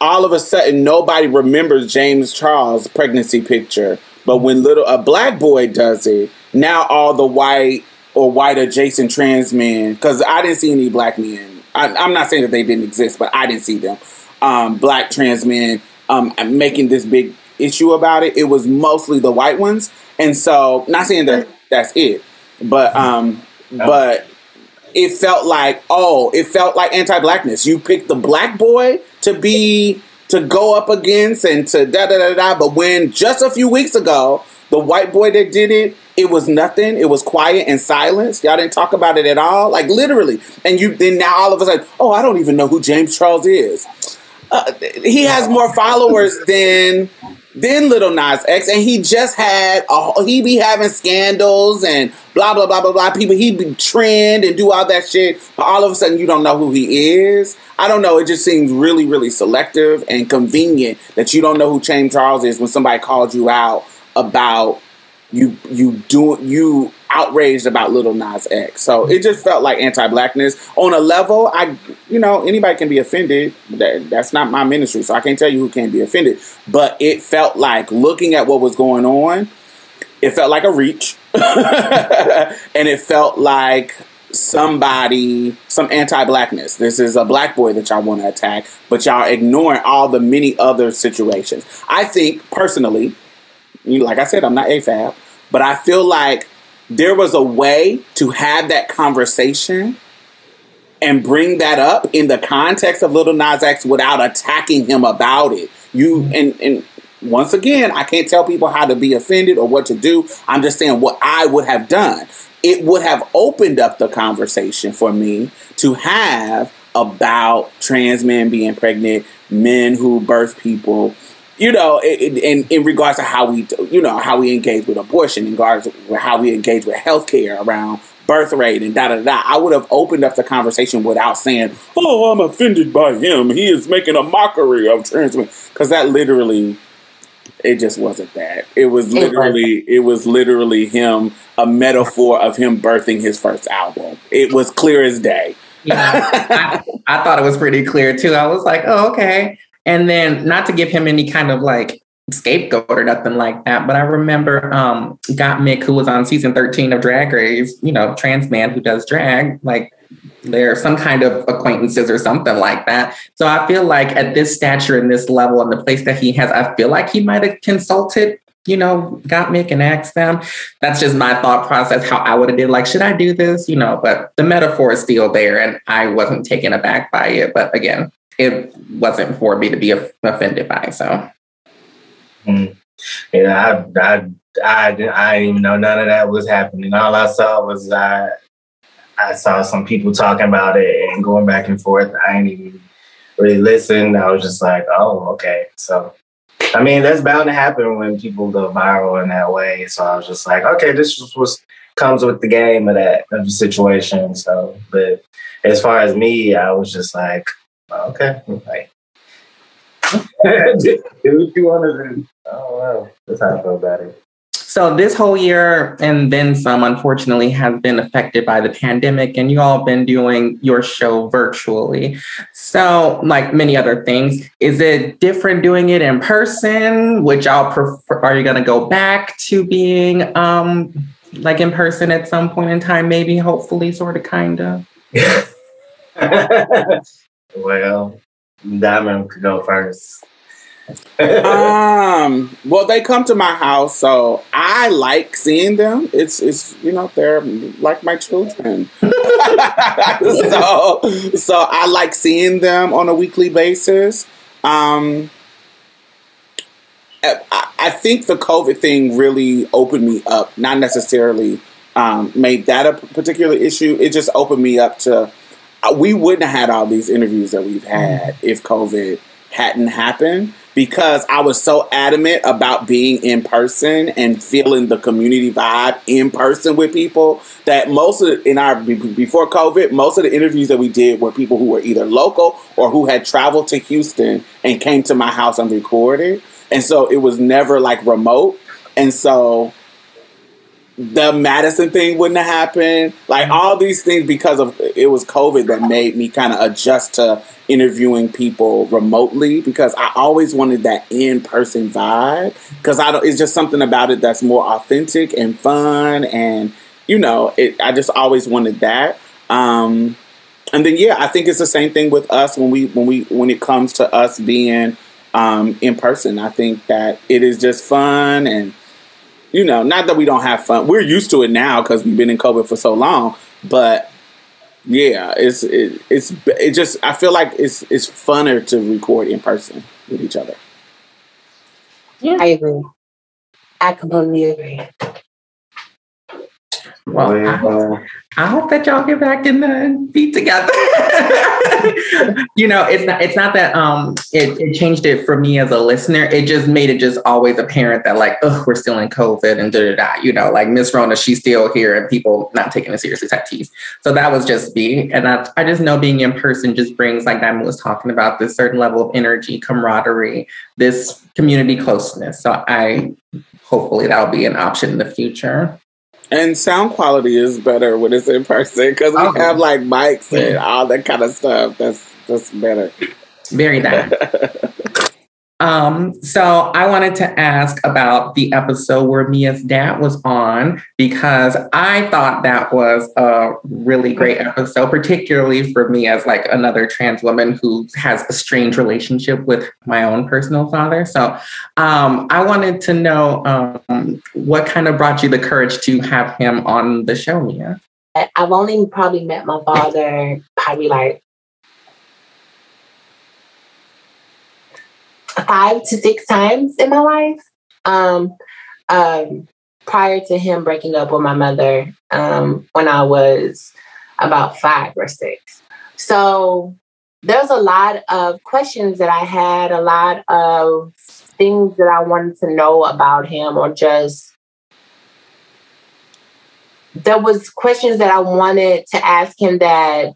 all of a sudden nobody remembers James Charles' pregnancy picture. But when little a black boy does it, now all the white or white adjacent trans men, because I didn't see any black men. I, I'm not saying that they didn't exist, but I didn't see them. Um, black trans men um, making this big issue about it. It was mostly the white ones, and so not saying that that's it, but um, but it felt like oh, it felt like anti-blackness. You picked the black boy to be to go up against and to da da da da. But when just a few weeks ago, the white boy that did it, it was nothing. It was quiet and silence. Y'all didn't talk about it at all, like literally. And you then now all of a sudden, oh, I don't even know who James Charles is. Uh, he has more followers than than Little Nas X, and he just had a, he be having scandals and blah blah blah blah blah. People he be trend and do all that shit, but all of a sudden you don't know who he is. I don't know. It just seems really really selective and convenient that you don't know who James Charles is when somebody called you out about you you doing you outraged about Little Nas X. So it just felt like anti-blackness on a level. I you know anybody can be offended. That that's not my ministry, so I can't tell you who can be offended. But it felt like looking at what was going on. it felt like a reach, and it felt like somebody, some anti-blackness. This is a black boy that y'all want to attack, but y'all ignoring all the many other situations. I think personally, like I said, I'm not AFAB, but I feel like there was a way to have that conversation and bring that up in the context of Little Nas X without attacking him about it. You mm-hmm. and and once again, I can't tell people how to be offended or what to do. I'm just saying what I would have done. It would have opened up the conversation for me to have about trans men being pregnant, men who birth people, you know, in, in, in regards to how we, you know, how we engage with abortion, in regards to how we engage with healthcare around birth rate and da da da. I would have opened up the conversation without saying, "Oh, I'm offended by him. He is making a mockery of trans men," because that literally it just wasn't that. It was literally it was literally him a metaphor of him birthing his first album. It was clear as day. Yeah, I, I thought it was pretty clear too. I was like, oh, okay. And then not to give him any kind of like scapegoat or nothing like that, but I remember um Mick, who was on season 13 of Drag Race, you know, trans man who does drag, like they're some kind of acquaintances or something like that. So I feel like at this stature and this level and the place that he has, I feel like he might have consulted, you know, Gottmik and asked them. That's just my thought process, how I would have did like, should I do this? You know, but the metaphor is still there and I wasn't taken aback by it. But again, it wasn't for me to be offended by. So mm. yeah, I, I I, I didn't even know none of that was happening. All I saw was I I saw some people talking about it and going back and forth. I didn't even really listen. I was just like, oh, okay. So, I mean, that's bound to happen when people go viral in that way. So I was just like, okay, this is what comes with the game of that of the situation. So, but as far as me, I was just like, okay, like, do what you want to do. I don't know. That's how I feel about it. So this whole year and then some, unfortunately, has been affected by the pandemic, and you all have been doing your show virtually. So, like many other things, is it different doing it in person? Would y'all prefer? Are you going to go back to being um like in person at some point in time? Maybe, hopefully, sort of, kind of. Well, Diamond could go first um, well, they come to my house, so I like seeing them. It's it's you know they're like my children, so so I like seeing them on a weekly basis. Um, I, I think the COVID thing really opened me up. Not necessarily um, made that a particular issue. It just opened me up to. We wouldn't have had all these interviews that we've had mm-hmm. if COVID hadn't happened because I was so adamant about being in person and feeling the community vibe in person with people that most of the, in our before COVID, most of the interviews that we did were people who were either local or who had traveled to Houston and came to my house and recorded. And so it was never like remote. And so the Madison thing wouldn't have happened. Like all these things because of it was COVID that made me kind of adjust to interviewing people remotely because I always wanted that in person vibe because I don't. It's just something about it that's more authentic and fun, and you know, it. I just always wanted that. Um, and then yeah, I think it's the same thing with us when we when we when it comes to us being um, in person. I think that it is just fun and you know, not that we don't have fun. We're used to it now because we've been in COVID for so long. But yeah, it's it, it's it just I feel like it's it's funner to record in person with each other. Yeah, I agree. I completely agree. Well, I hope, I hope that y'all get back in the be together. you know, it's not it's not that um it, it changed it for me as a listener. It just made it just always apparent that like, oh, we're still in COVID and da da da. You know, like Miss Rona, she's still here and people not taking it seriously type tease. So that was just me. And I, I just know being in person just brings, like Diamond was talking about, this certain level of energy, camaraderie, this community closeness. So I hopefully that'll be an option in the future. And sound quality is better when it's in person because we have like mics and all that kind of stuff. That's that's better. Very that. Um, so I wanted to ask about the episode where Mia's dad was on because I thought that was a really great episode, particularly for me as like another trans woman who has a strange relationship with my own personal father. So um, I wanted to know um, what kind of brought you the courage to have him on the show, Mia. I've only probably met my father probably like five to six times in my life. Um, um, prior to him breaking up with my mother um, when I was about five or six. So there's a lot of questions that I had, a lot of things that I wanted to know about him, or just there was questions that I wanted to ask him that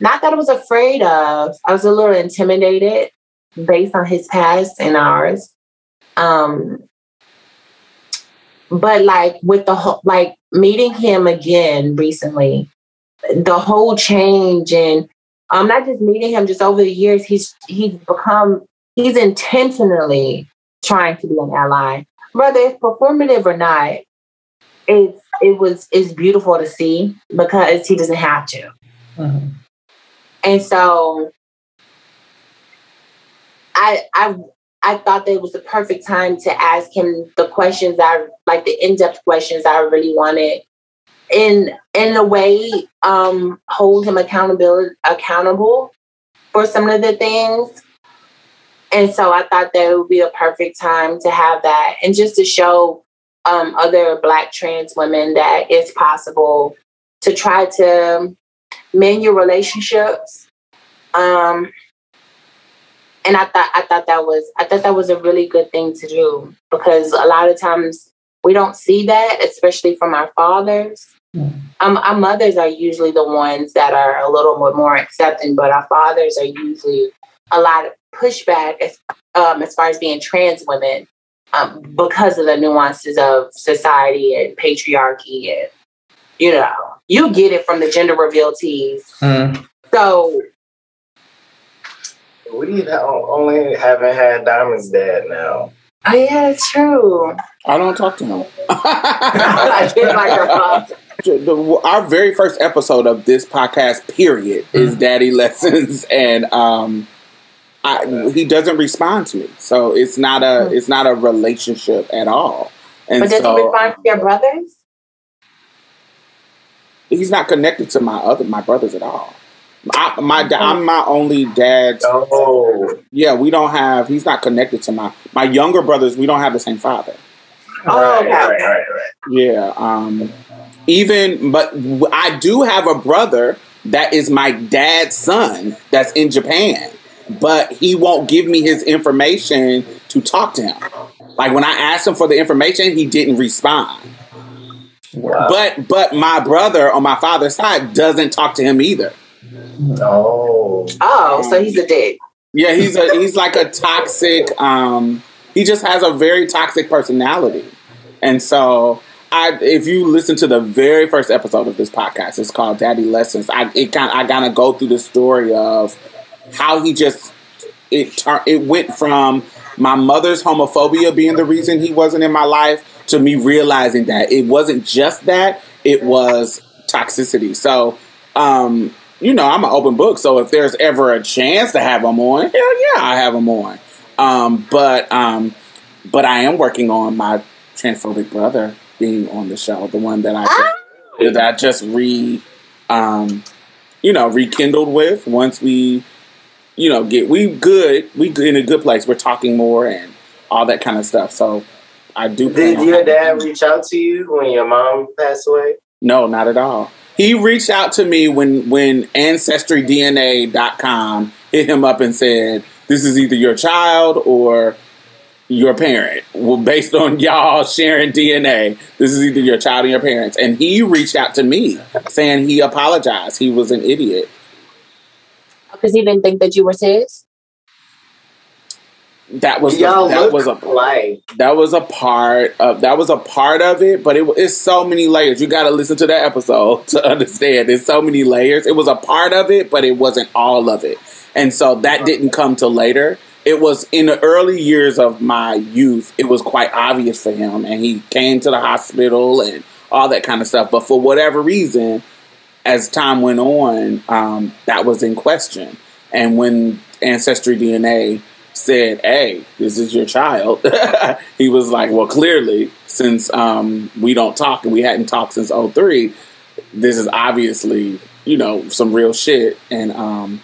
not that I was afraid of. I was a little intimidated based on his past and ours. Um, but like with the whole, like meeting him again recently, the whole change and I'm um, not just meeting him, just over the years, he's he's become he's intentionally trying to be an ally, whether it's performative or not. It's it was it's beautiful to see because he doesn't have to, mm-hmm. and so I I I thought that it was the perfect time to ask him the questions I like the in-depth questions I really wanted. In in a way, um, hold him accountable accountable for some of the things. And so I thought that it would be a perfect time to have that and just to show um, other black trans women that it's possible to try to mend your relationships um, and I thought I thought that was I thought that was a really good thing to do because a lot of times we don't see that, especially from our fathers. Mm. Um, our mothers are usually the ones that are a little bit more accepting, but our fathers are usually a lot of pushback as, um, as far as being trans women um, because of the nuances of society and patriarchy and you know you get it from the gender reveal teas. Mm. So we only haven't had Diamond's dad now. Oh yeah, it's true. I don't talk to him. the, our very first episode of this podcast, period, is mm-hmm. Daddy Lessons, and um, I, he doesn't respond to me, so it's not a mm-hmm. it's not a relationship at all. And but does so, he respond to your brothers? He's not connected to my other my brothers at all. I, my I'm my only dad. Oh, yeah, we don't have. He's not connected to my my younger brothers. We don't have the same father. Oh, okay. right, right, right. Yeah. Um. Even, but I do have a brother that is my dad's son that's in Japan, but he won't give me his information to talk to him. Like when I asked him for the information, he didn't respond. Wow. But but my brother on my father's side doesn't talk to him either. Oh. Oh, so he's a dick. Yeah, he's a he's like a toxic. Um, he just has a very toxic personality, and so I, if you listen to the very first episode of this podcast, it's called Daddy Lessons. I it kind I gotta go through the story of how he just it turned it went from my mother's homophobia being the reason he wasn't in my life to me realizing that it wasn't just that it was toxicity. So um, you know, I'm an open book. So if there's ever a chance to have them on, hell yeah, I have them on. Um, but um, but I am working on my transphobic brother being on the show, the one that I just, ah! that I just re, um, you know, rekindled with. Once we, you know, get we good, we in a good place. We're talking more and all that kind of stuff. So I do. Did your dad reach out to you when your mom passed away? No, not at all. He reached out to me when when ancestrydna.com hit him up and said, "This is either your child or your parent. Well, based on y'all sharing DNA, this is either your child or your parents." And he reached out to me saying he apologized. He was an idiot oh, because he didn't think that you were his that was the, that was a like that was a part of that was a part of it, but it, it's so many layers. You got to listen to that episode to understand. There's so many layers. It was a part of it, but it wasn't all of it, and so that didn't come till later. it was in the early years of my youth, it was quite obvious for him, and he came to the hospital and all that kind of stuff. But for whatever reason, as time went on, um, that was in question. And when Ancestry DNA said, "Hey, this is your child," he was like, "Well, clearly, since um, we don't talk and we hadn't talked since 03, this is obviously, you know, some real shit." And um,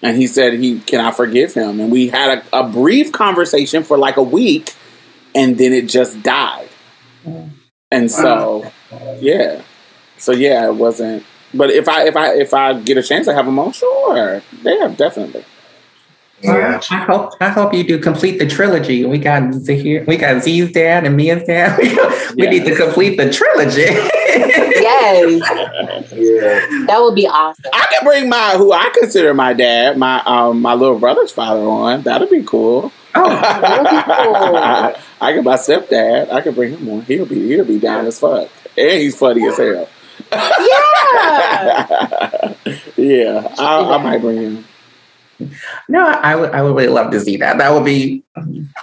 and he said, "He can I forgive him?" And we had a, a brief conversation for like a week, and then it just died. And so, yeah, so yeah, it wasn't. But if I if I if I get a chance to have them on, sure, yeah, definitely. Yeah. I hope I hope you do complete the trilogy. We got Zahir, we got Z's dad and Mia's dad. we Yeah. need to complete the trilogy. Yes, Yeah. that would be awesome. I can bring my who I consider my dad, my um my little brother's father on. That'd be cool. oh, That'd be cool. I can my stepdad. I can bring him on. He'll be he'll be down as fuck, and he's funny as hell. Yeah. yeah, I, I might bring him. No, I would I would really love to see that. That would be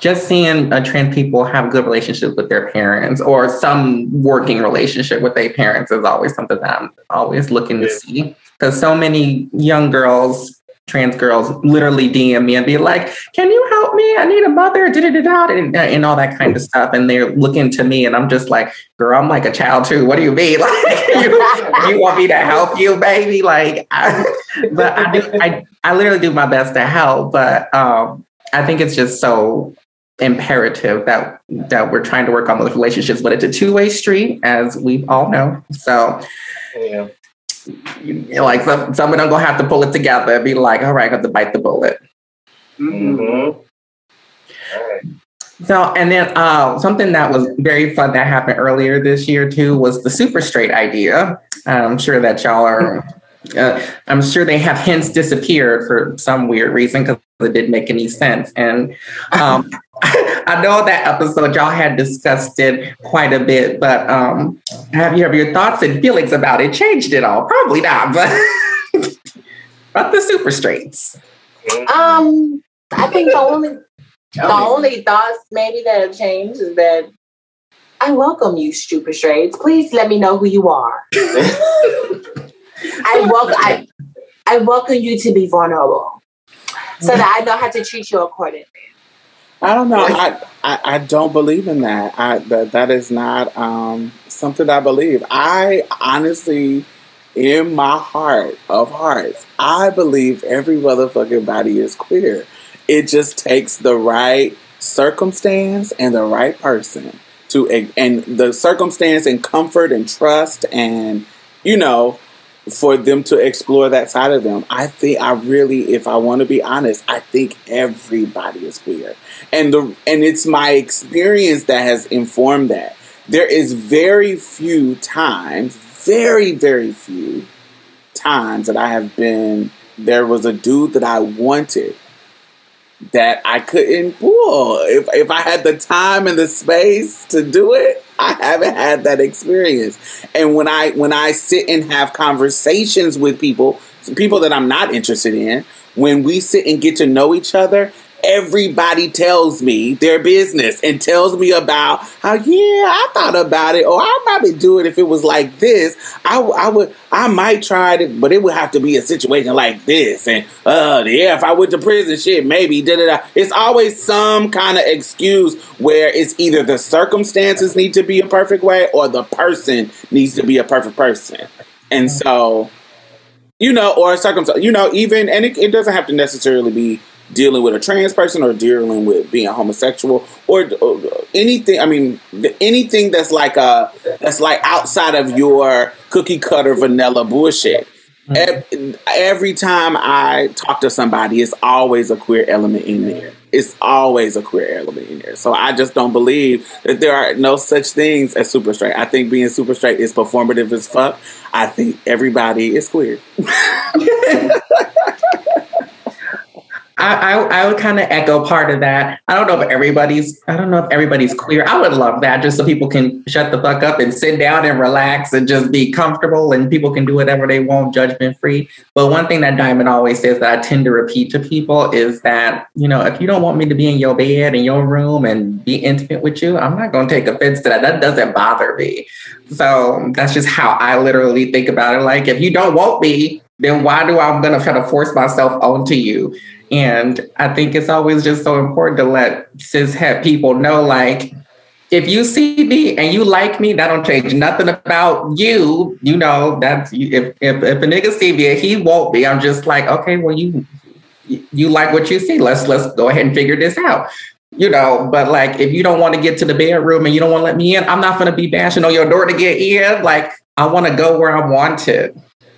just seeing uh, trans people have a good relationship with their parents or some working relationship with their parents is always something that I'm always looking to see. Because so many young girls, trans girls, literally DM me and be like, "Can you help me? I need a mother," and, and all that kind of stuff. And they're looking to me, and I'm just like, "Girl, I'm like a child too. What do you mean? Like, you, you want me to help you, baby? Like, I, but I do, I, I literally do my best to help, but um, I think it's just so imperative that that we're trying to work on those relationships, but it's a two way street, as we all know. So, Yeah. You know, like some, someone gonna have to pull it together and be like, all right, I have to bite the bullet. Mm-hmm. Right. So, and then uh, something that was very fun that happened earlier this year too was the super straight idea. I'm sure that y'all are. Uh, I'm sure they have hence disappeared for some weird reason because it didn't make any sense. And um, I know that episode y'all had discussed it quite a bit, but um, have you have your thoughts and feelings about it changed at all? Probably not, but but the super straights. Um, I think the only the only thoughts maybe that have changed is that I welcome you, stupid straights. Please let me know who you are. I welcome I, I welcome you to be vulnerable, so that I know how to treat you accordingly. I don't know. I, I, I don't believe in that. I that that is not um, something I believe. I honestly, in my heart of hearts, I believe every motherfucking body is queer. It just takes the right circumstance and the right person to and the circumstance and comfort and trust and you know for them to explore that side of them. I think I really, if I want to be honest, I think everybody is queer, and the and it's my experience that has informed that. There is very few times, very very few times that I have been. There was a dude that I wanted that I couldn't pull. If if I had the time and the space to do it, I haven't had that experience. And when I when I sit and have conversations with people, people that I'm not interested in, when we sit and get to know each other, everybody tells me their business and tells me about how yeah I thought about it or I'd probably do it if it was like this. I, I would I might try it but it would have to be a situation like this. And uh yeah if I went to prison shit maybe da da da. It's always some kind of excuse where it's either the circumstances need to be a perfect way or the person needs to be a perfect person. And so you know, or circumstance, you know, even, and it, it doesn't have to necessarily be dealing with a trans person or dealing with being homosexual or, or anything. I mean, anything that's like a that's like outside of your cookie cutter vanilla bullshit. Mm-hmm. Ev- Every time I talk to somebody, it's always a queer element in there. It's always a queer element in there. So I just don't believe that there are no such things as super straight. I think being super straight is performative as fuck. I think everybody is queer. I, I, I would kind of echo part of that. I don't know if everybody's I don't know if everybody's queer. I would love that just so people can shut the fuck up and sit down and relax and just be comfortable and people can do whatever they want, judgment free. But one thing that Diamond always says that I tend to repeat to people is that, you know, if you don't want me to be in your bed in your room and be intimate with you, I'm not gonna take offense to that. That doesn't bother me. So that's just how I literally think about it. Like if you don't want me, then why do I'm gonna try to force myself onto you? And I think it's always just so important to let cis het people know, like, if you see me and you like me, that don't change nothing about you. You know, that's if if, if a nigga see me he won't be, I'm just like, okay, well, you you like what you see. Let's let's go ahead and figure this out. You know, but like if you don't want to get to the bedroom and you don't want to let me in, I'm not gonna be bashing on your door to get in. Like I want to go where I want to.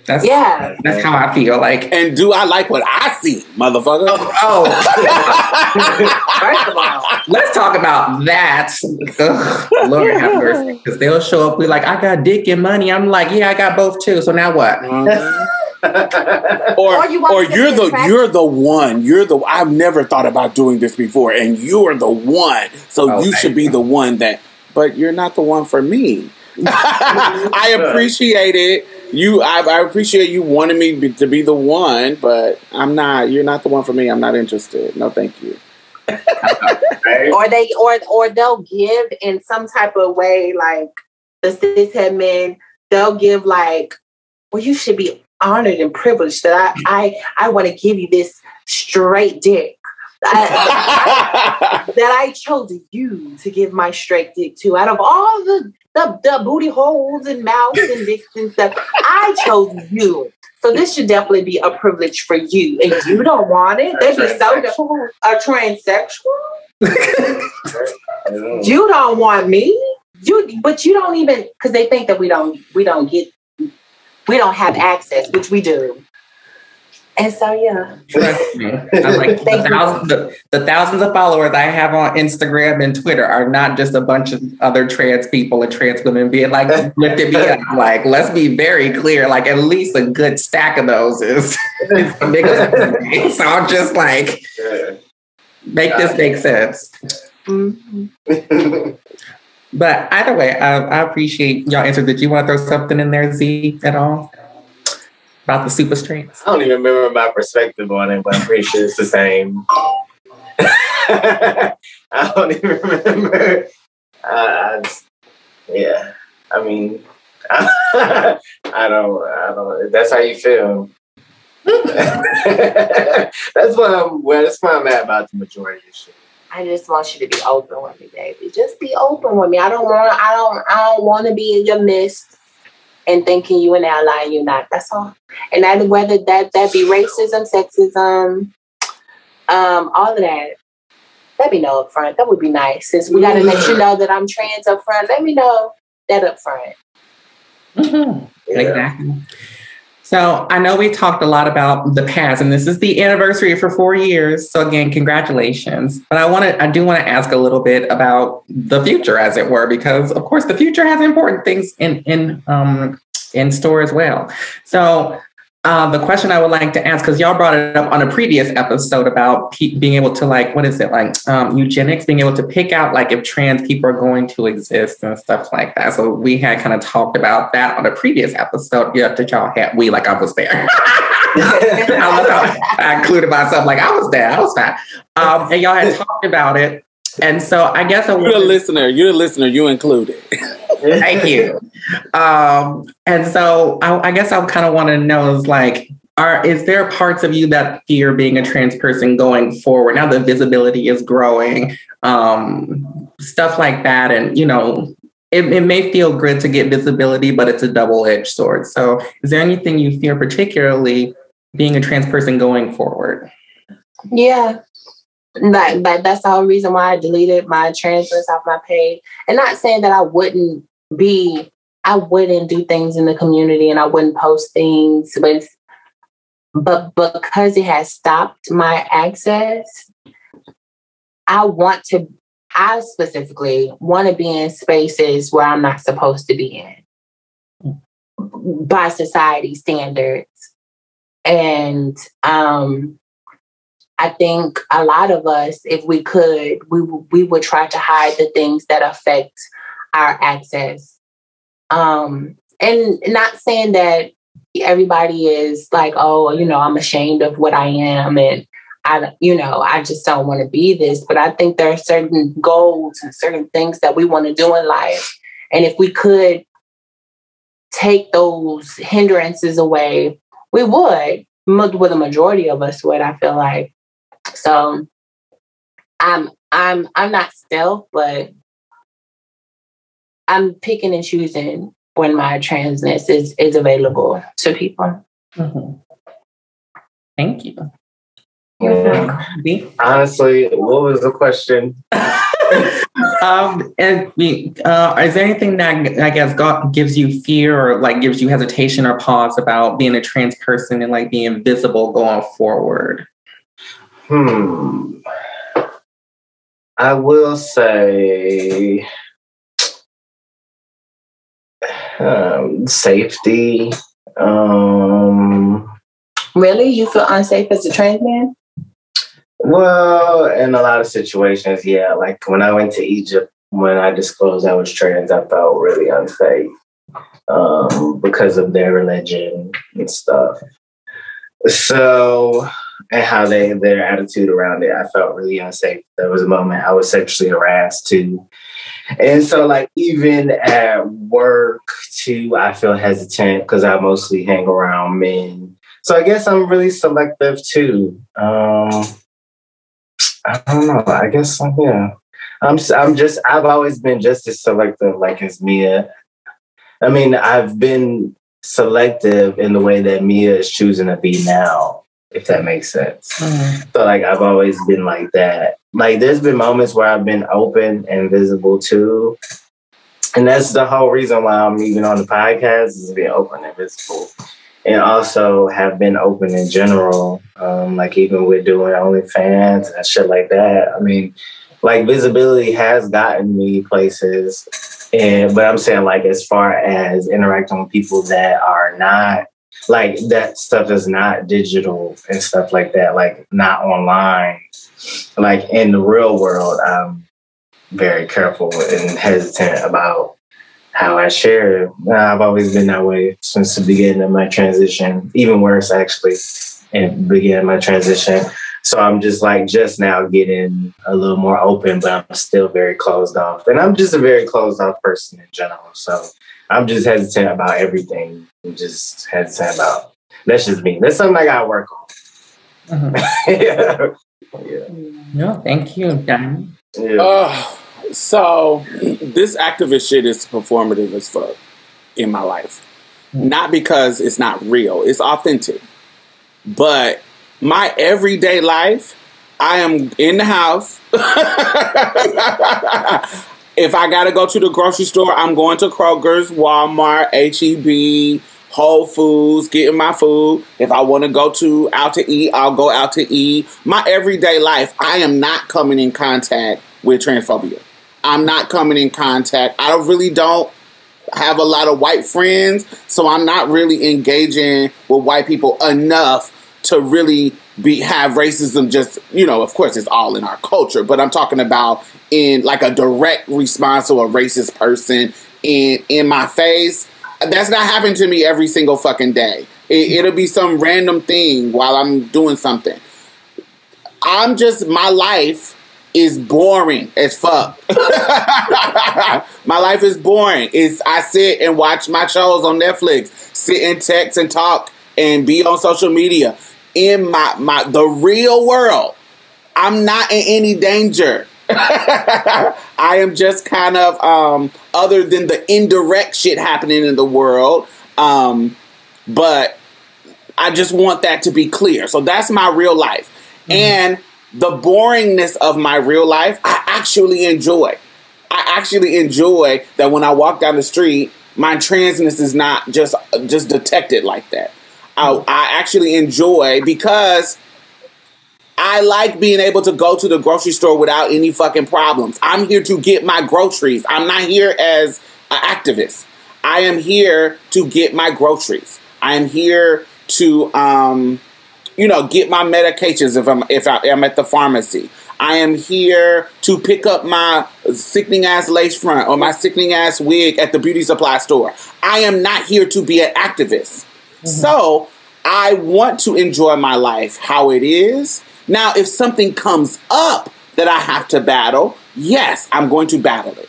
That's Yeah. That's how I feel. Like, And do I like what I see, motherfucker? oh, oh. First of all, let's talk about that. Ugh, Lord have mercy, because they'll show up. We like, I got dick and money. I'm like, yeah, I got both too. So now what? or Or you or you're the attracted- you're the one. You're the I've never thought about doing this before, and you're the one. So oh, you should be the one that. But you're not the one for me. I appreciate it. You, I, I appreciate you wanting me be, to be the one, but I'm not. You're not the one for me. I'm not interested. No, thank you. Or they or or they'll give in some type of way, like the cishet men, they'll give like, well, you should be honored and privileged that I I I want to give you this straight dick. I- that I chose you to give my straight dick to. Out of all the, the the booty holes and mouths and dicks and stuff, I chose you. So this should definitely be a privilege for you. And you don't want it. They be so a transsexual. You don't want me. You but you don't even because they think that we don't we don't get we don't have access, which we do. And so yeah. Trust me. I like the thousands, the, the thousands of followers I have on Instagram and Twitter are not just a bunch of other trans people and trans women being like lifted me up. Like, let's be very clear. Like, at least a good stack of those is, is the biggest. so I'm just like, make this make sense. Mhm. But either way, I, I appreciate y'all answer. Did you want to throw something in there, Z, at all? About the super strengths? I don't even remember my perspective on it, but I'm pretty sure it's the same. I don't even remember. I, I just, yeah. I mean, I, don't. I don't. That's how you feel. that's what I'm. Well, that's why I'm at about the majority of shit. I just want you to be open with me, baby. Just be open with me. I don't want I don't I don't want to be in your midst and thinking you an ally and you're not. That's all. And that whether that that be racism, sexism, um, all of that. Let me know up front. That would be nice. Since we gotta let you know that I'm trans up front, let me know that up front. Mhm. Yeah. Exactly. So I know we talked a lot about the past, and this is the anniversary for four years. So again, congratulations. But I want to, I do want to ask a little bit about the future, as it were, because of course the future has important things in in um, in store as well. So uh, the question I would like to ask, because y'all brought it up on a previous episode about pe- being able to like, what is it like, um, eugenics, being able to pick out like if trans people are going to exist and stuff like that. So we had kind of talked about that on a previous episode. Yeah, that y'all had. We like I was there. I, I included myself like I was there. I was fine. Um, and y'all had talked about it. And so I guess I You're the wanted- listener. You're a listener. You included. Thank you. Um, and so I, I guess I kind of want to know is like, are is there parts of you that fear being a trans person going forward? Now the visibility is growing, um, stuff like that, and you know, it, it may feel good to get visibility, but it's a double edged sword. So, is there anything you fear particularly being a trans person going forward? Yeah. Like, but that's the whole reason why I deleted my transfers off my page. And not saying that I wouldn't be, I wouldn't do things in the community and I wouldn't post things, but but because it has stopped my access, I want to, I specifically want to be in spaces where I'm not supposed to be in by society standards. And um I think a lot of us, if we could, we we would try to hide the things that affect our access. Um, and not saying that everybody is like, oh, you know, I'm ashamed of what I am and I, you know, I just don't want to be this. But I think there are certain goals and certain things that we want to do in life. And if we could take those hindrances away, we would. With a majority of us would, I feel like. So I'm I'm I'm not stealth, but I'm picking and choosing when my transness is is available to people. Mm-hmm. Thank you. Yeah. Honestly, what was the question? um, and uh, is there anything that I guess God gives you fear or like gives you hesitation or pause about being a trans person and like being visible going forward? Hmm. I will say um, safety. Um, really, you feel unsafe as a trans man? Well, in a lot of situations, yeah. Like when I went to Egypt, when I disclosed I was trans, I felt really unsafe um, because of their religion and stuff. So, and how they their attitude around it, I felt really unsafe. There was a moment I was sexually harassed too, and so like even at work too, I feel hesitant because I mostly hang around men. So I guess I'm really selective too. Um, I don't know. I guess yeah. I'm I'm just I've always been just as selective like as Mia. I mean, I've been selective in the way that Mia is choosing to be now, if that makes sense. Mm-hmm. So like I've always been like that. Like there's been moments where I've been open and visible too. And that's the whole reason why I'm even on the podcast is being open and visible and also have been open in general. Um, like even with doing OnlyFans and shit like that. I mean, like visibility has gotten me places, and but I'm saying like as far as interacting with people that are not like that stuff is not digital and stuff like that, like not online. Like in the real world, I'm very careful and hesitant about how I share. I've always been that way since the beginning of my transition, even worse actually, in the beginning of my transition. So I'm just like just now getting a little more open, but I'm still very closed off. And I'm just a very closed off person in general. So I'm just hesitant about everything. I'm just hesitant about that's just me. That's something I gotta work on. Mm-hmm. yeah. yeah. No, thank you, Dan. Yeah. Uh, so this activist shit is performative as fuck in my life. Not because it's not real, it's authentic. But my everyday life, I am in the house. if I gotta go to the grocery store, I'm going to Kroger's, Walmart, HEB, Whole Foods, getting my food. If I want to go to out to eat, I'll go out to eat. My everyday life, I am not coming in contact with transphobia. I'm not coming in contact. I really don't have a lot of white friends, so I'm not really engaging with white people enough to really be have racism just you know of course it's all in our culture but i'm talking about in like a direct response to a racist person in in my face that's not happening to me every single fucking day it, it'll be some random thing while i'm doing something i'm just my life is boring as fuck. my life is boring. It's I sit and watch my shows on Netflix, sit and text and talk and be on social media. In my my the real world, I'm not in any danger. I am just kind of um, other than the indirect shit happening in the world. Um, but I just want that to be clear. So that's my real life. Mm-hmm. And the boringness of my real life, I actually enjoy. I actually enjoy that when I walk down the street, my transness is not just just detected like that. I, I actually enjoy because I like being able to go to the grocery store without any fucking problems. I'm here to get my groceries. I'm not here as an activist. I am here to get my groceries. I am here to um, you know, get my medications if I'm if I am at the pharmacy. I am here to pick up my sickening ass lace front or my sickening ass wig at the beauty supply store. I am not here to be an activist. Mm-hmm. So I want to enjoy my life how it is. Now, if something comes up that I have to battle, yes, I'm going to battle it.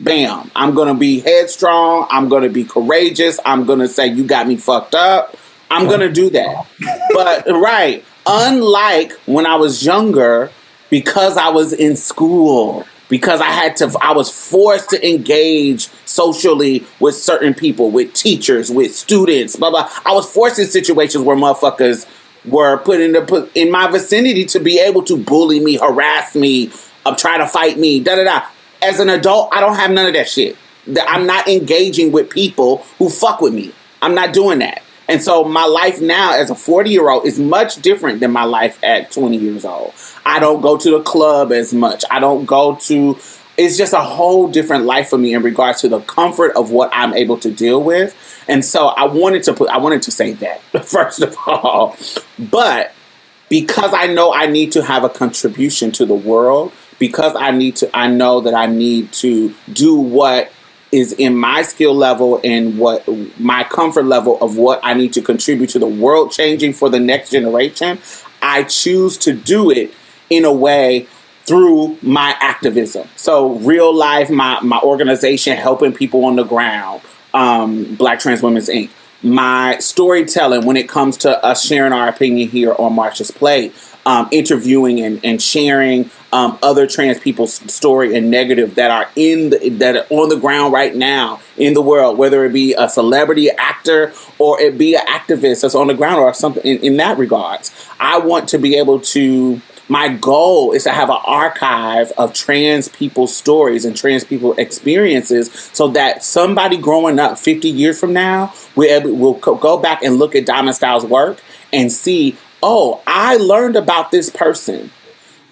Bam. I'm going to be headstrong. I'm going to be courageous. I'm going to say, You got me fucked up. I'm going to do that. but, right, unlike when I was younger, because I was in school, because I had to, I was forced to engage socially with certain people, with teachers, with students, blah, blah. I was forced in situations where motherfuckers were put in, the, in my vicinity to be able to bully me, harass me, uh, try to fight me, da da da. As an adult, I don't have none of that shit. I'm not engaging with people who fuck with me. I'm not doing that. And so my life now as a 40 year old is much different than my life at 20 years old. I don't go to the club as much. I don't go to, it's just a whole different life for me in regards to the comfort of what I'm able to deal with. And so I wanted to put, I wanted to say that first of all. But because I know I need to have a contribution to the world, because I need to, I know that I need to do what is in my skill level and what my comfort level of what I need to contribute to the world changing for the next generation, I choose to do it in a way through my activism. So real life, my my organization helping people on the ground, um, Black Trans Women's Inc. My storytelling when it comes to us sharing our opinion here on Marsha's Plate, um, interviewing and, and sharing um, other trans people's story and negative that are in the, that are on the ground right now in the world, whether it be a celebrity actor or it be an activist that's on the ground or something in, in that regards. I want to be able to my goal is to have an archive of trans people's stories and trans people experiences so that somebody growing up 50 years from now will, will go back and look at Diamond Stylz' work and see, oh, I learned about this person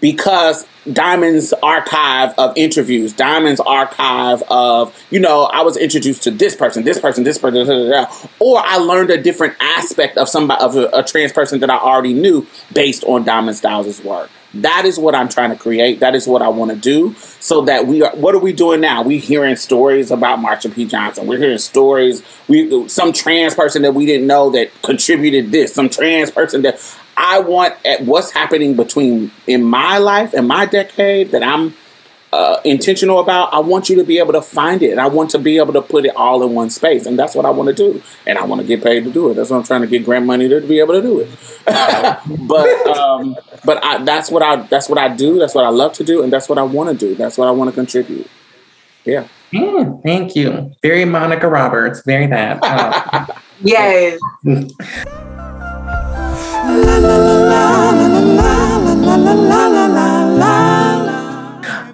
because Diamond's archive of interviews, Diamond's archive of, you know, I was introduced to this person, this person, this person, da, da, da, or I learned a different aspect of somebody of a, a, trans person that I already knew based on Diamond Stylz' work. That is what I'm trying to create. That is what I want to do. So that we are. What are we doing now? We hearing stories about Marsha P. Johnson. We're hearing stories. We some trans person that we didn't know that contributed this. Some trans person that I want at what's happening between in my life and my decade that I'm uh, intentional about. I want you to be able to find it, and I want to be able to put it all in one space, and that's what I want to do. And I want to get paid to do it. That's what I'm trying to get grant money to, to be able to do it. but um, but I, that's what I that's what I do. That's what I love to do, and that's what I want to do. That's what I want to contribute. Yeah. Mm, thank you. Very Monica Roberts. Very that. Uh, yes.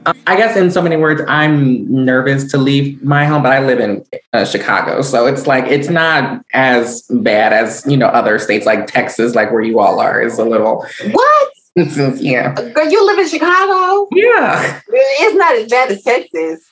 I guess in so many words, I'm nervous to leave my home, but I live in uh, Chicago, so it's like it's not as bad as you know other states like Texas, like where you all are, is a little what? yeah. Girl, you live in Chicago? Yeah. It's not as bad as Texas.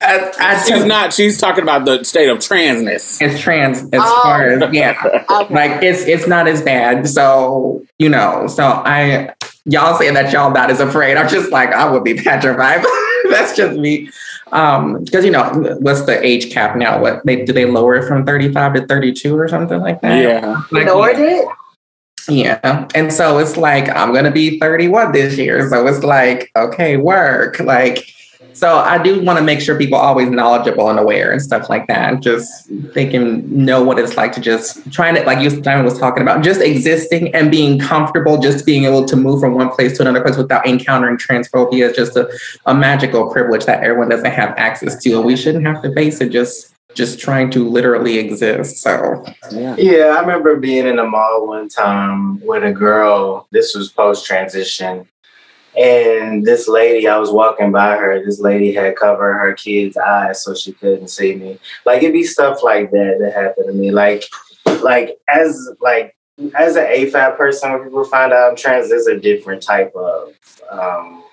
I, I she's not. She's talking about the state of transness. It's trans as oh. far as yeah, okay. like it's it's not as bad. So you know, so I y'all saying that y'all not as afraid. I'm just like I would be petrified. That's just me. Um, because you know, what's the age cap now? What they do they lower it from 35 to 32 or something like that? Yeah, like, lowered yeah. it. Yeah. And so it's like, I'm going to be 31 this year. So it's like, okay, work. Like, so I do want to make sure people are always knowledgeable and aware and stuff like that. Just they can know what it's like to just trying to, like you Diamond was talking about, just existing and being comfortable, just being able to move from one place to another place without encountering transphobia is just a, a magical privilege that everyone doesn't have access to. And we shouldn't have to face it just just trying to literally exist. So yeah. Yeah, I remember being in a mall one time with a girl. This was post transition and this lady, I was walking by her. This lady had covered her kid's eyes so she couldn't see me. Like it'd be stuff like that that happened to me. Like, like as like as an AFAB person, when people find out I'm trans, there's a different type of, um,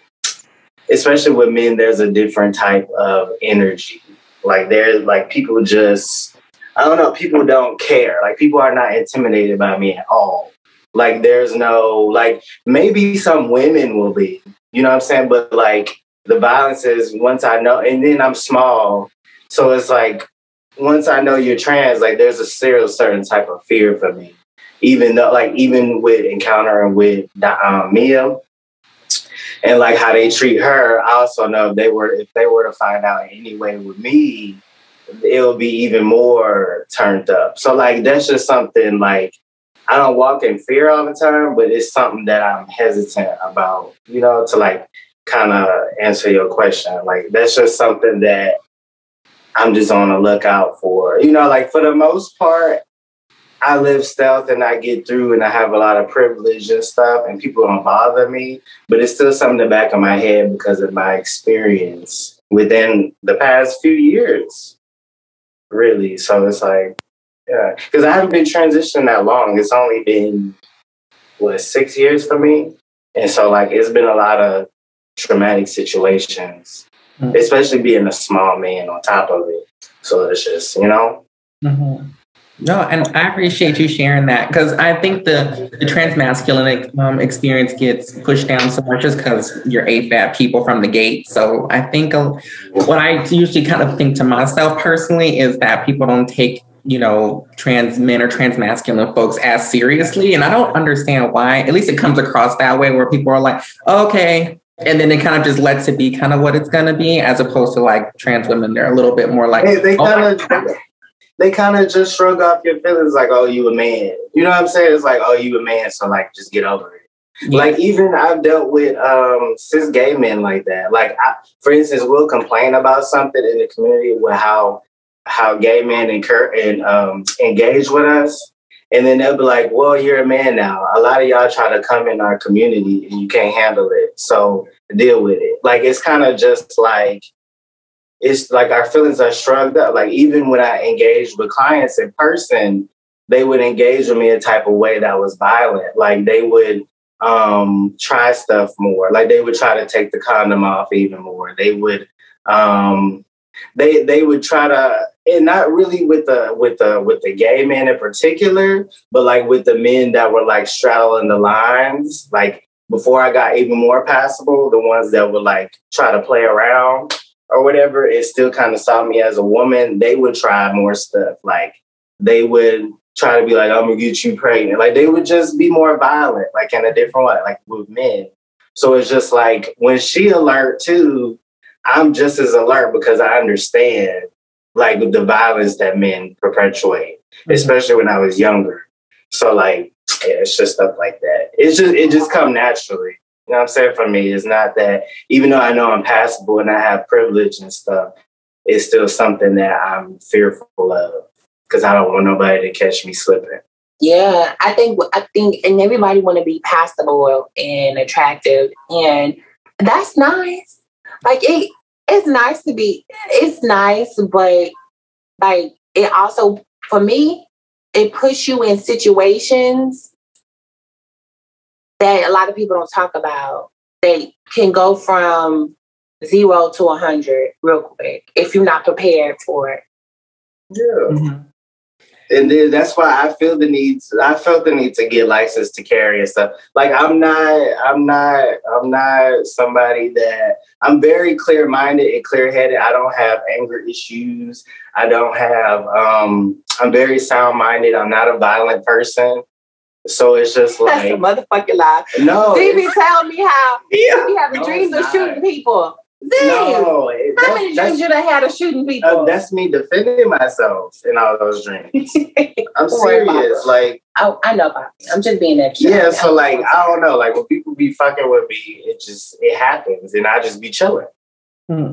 especially with men. There's a different type of energy. Like there's like people just, I don't know. People don't care. Like people are not intimidated by me at all. Like there's no like maybe some women will be, you know what I'm saying? But like the violence is once I know, and then I'm small, so it's like once I know you're trans, like there's a still certain type of fear for me. Even though, like, even with encountering with um, Mia and like how they treat her, I also know if they were if they were to find out anyway with me, it'll be even more turned up. So like that's just something like I don't walk in fear all the time, but it's something that I'm hesitant about, you know, to like kind of answer your question. Like that's just something that I'm just on the lookout for. You know, like for the most part, I live stealth and I get through and I have a lot of privilege and stuff and people don't bother me, but it's still something in the back of my head because of my experience within the past few years. Really. So it's like, yeah, because I haven't been transitioning that long. It's only been, what, six years for me? And so, like, it's been a lot of traumatic situations, mm-hmm. especially being a small man on top of it. So it's just, you know. Mm-hmm. No, and I appreciate you sharing that because I think the, the transmasculine um, experience gets pushed down so much just because you're AFAB people from the gate. So I think uh, what I usually kind of think to myself personally is that people don't take you know, trans men or trans masculine folks as seriously. And I don't understand why. At least it comes across that way where people are like, okay, and then it kind of just lets it be kind of what it's gonna be, as opposed to like trans women, they're a little bit more like hey, they kind of oh, they kind of just shrug off your feelings, like, oh, you a man. You know what I'm saying? It's like, oh, you a man, so like, just get over it. Yeah. Like even I've dealt with um, cis gay men like that. Like, I, for instance, we'll complain about something in the community with how how gay men incur and um, engage with us, and then they'll be like, "Well, you're a man now. A lot of y'all try to come in our community and you can't handle it, so deal with it." Like it's kind of just like it's like our feelings are shrugged up. Like even when I engage with clients in person, they would engage with me a type of way that was violent. Like they would um, try stuff more. Like they would try to take the condom off even more. They would um, they they would try to and not really with the with the with the gay men in particular, but like with the men that were like straddling the lines, like before I got even more passable, the ones that would like try to play around or whatever, it still kind of saw me as a woman. They would try more stuff. Like they would try to be like, I'm gonna get you pregnant. Like they would just be more violent, like in a different way, like with men. So it's just like when she alert too, I'm just as alert because I understand like the violence that men perpetuate, mm-hmm. especially when I was younger. So like, yeah, it's just stuff like that. It's just it just come naturally. You know what I'm saying? For me, it's not that even though I know I'm passable and I have privilege and stuff, it's still something that I'm fearful of because I don't want nobody to catch me slipping. Yeah, I think I think, and everybody want to be passable and attractive, and that's nice. Like it, it's nice to be, it's nice, but like it also, for me, it puts you in situations that a lot of people don't talk about. They can go from zero to a hundred real quick if you're not prepared for it. Yeah. Mm-hmm and then that's why I feel the need. I felt the need to get licensed to carry and stuff. Like I'm not, I'm not, I'm not somebody that I'm very clear minded and clear headed. I don't have anger issues. I don't have. um I'm very sound minded. I'm not a violent person. So it's just like That's a motherfucking lie. No, Stevie tell me how yeah, having no, dreams of shooting people. No, how many dreams you done had of shooting people? Uh, that's me defending myself in all those dreams. I'm serious. Like, I, I know about it. I'm just being extra. Yeah, so like, I don't know. Like, when people be fucking with me, it just it happens, and I just be chilling. Hmm.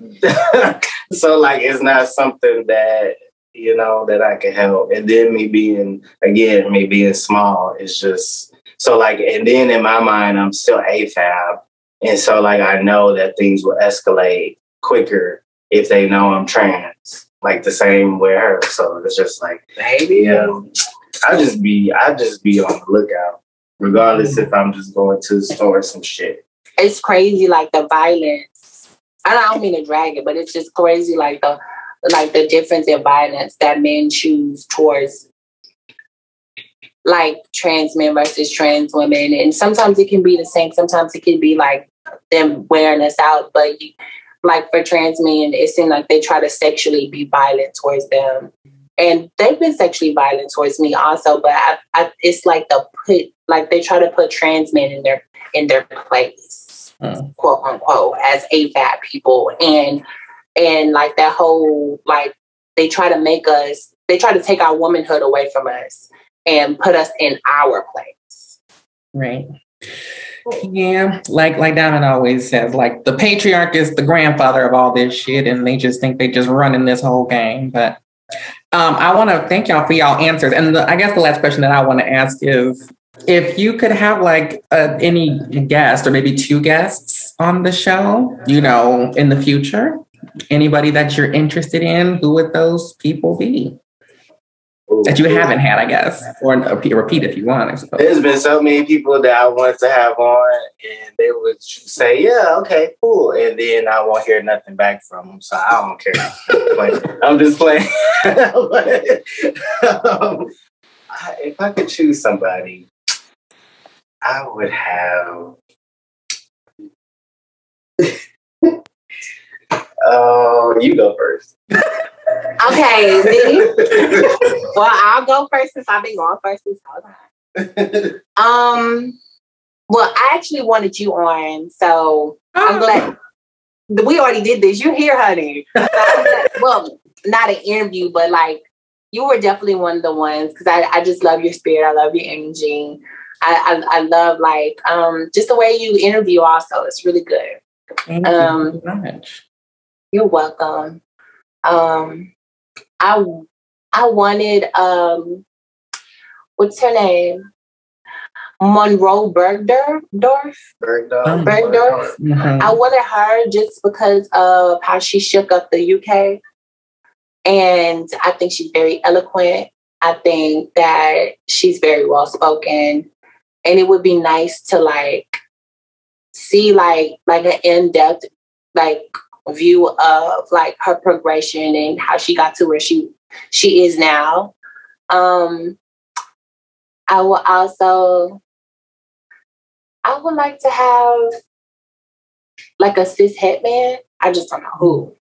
so like, it's not something that you know that I can help. And then me being again, me being small it's just so like. And then in my mind, I'm still AFAB and so, like, I know that things will escalate quicker if they know I'm trans, like the same with her. So it's just like, maybe, yeah. I just be, I just be on the lookout, regardless mm-hmm. if I'm just going to the store or some shit. It's crazy, like the violence. I don't mean to drag it, but it's just crazy, like the, like the difference in violence that men choose towards like trans men versus trans women. And sometimes it can be the same. Sometimes it can be like them wearing us out. But you, like for trans men, it seems like they try to sexually be violent towards them. And they've been sexually violent towards me also, but I, I, it's like the put like they try to put trans men in their in their place, mm. quote unquote, as AFAB people, and and like that whole like they try to make us they try to take our womanhood away from us and put us in our place. Right. Yeah, like like Diamond always says, like the patriarch is the grandfather of all this shit, and they just think they just running this whole game. But um, I want to thank y'all for y'all answers. And the, I guess the last question that I want to ask is, if you could have like uh, any guest or maybe two guests on the show, you know, in the future, anybody that you're interested in, who would those people be? That you haven't had, I guess, or repeat if you want. I suppose. There's been so many people that I wanted to have on, and they would say, "Yeah, okay, cool," and then I won't hear nothing back from them, so I don't care. I'm just playing. um, if I could choose somebody, I would have. Oh, uh, you go first. Okay, me. well, I'll go first since I've been going first this whole time. Um, well, I actually wanted you on, so I'm oh. glad we already did this. You're here, honey? well, not an interview, but like you were definitely one of the ones because I, I just love your spirit. I love your energy. I, I, I love like um just the way you interview. Also, it's really good. Thank um, you so much. You're welcome. Um, I I wanted um, what's her name? Monroe Bergdorf. Bergdorf. Bergdorf. Mm-hmm. I wanted her just because of how she shook up the UK. And I think she's very eloquent. I think that she's very well spoken. And it would be nice to like see like like an in-depth like view of like her progression and how she got to where she she is now. Um, I will also I would like to have like a cis het man. I just don't know who.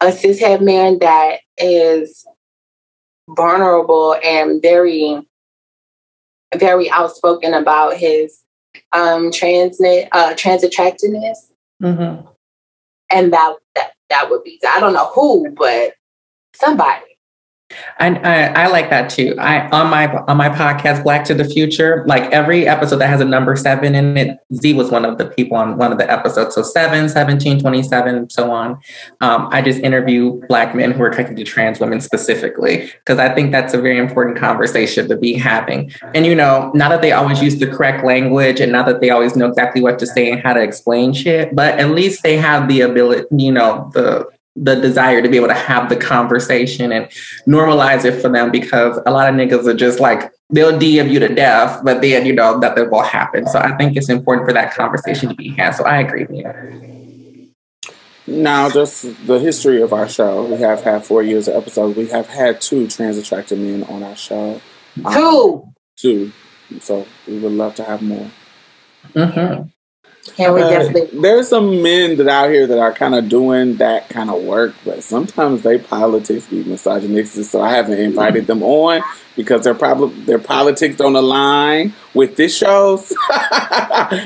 A cis het man that is vulnerable and very, very outspoken about his um transnet uh trans attractiveness. Mm-hmm and that that that would be I don't know who, but somebody. And I, I, like that too. I on my on my podcast, Black to the Future, like every episode that has a number seven in it, Z was one of the people on one of the episodes. So 7, 17, 27, so on. Um, I just interview black men who are attracted to trans women specifically, because I think that's a very important conversation to be having. And you know, not that they always use the correct language and not that they always know exactly what to say and how to explain shit, but at least they have the ability, you know, the the desire to be able to have the conversation and normalize it for them because a lot of niggas are just like they'll DM you to death, but then you know nothing will happen. So I think it's important for that conversation to be had. So I agree with you. Now, just the history of our show. We have had four years of episodes. We have had two trans attracted men on our show. Two. Um, two. So we would love to have more. Mm-hmm. We uh, definitely. There's some men that out here that are kind of doing that kind of work, but sometimes they politics be misogynistic. So I haven't invited them on because their problem their politics don't align with this show's,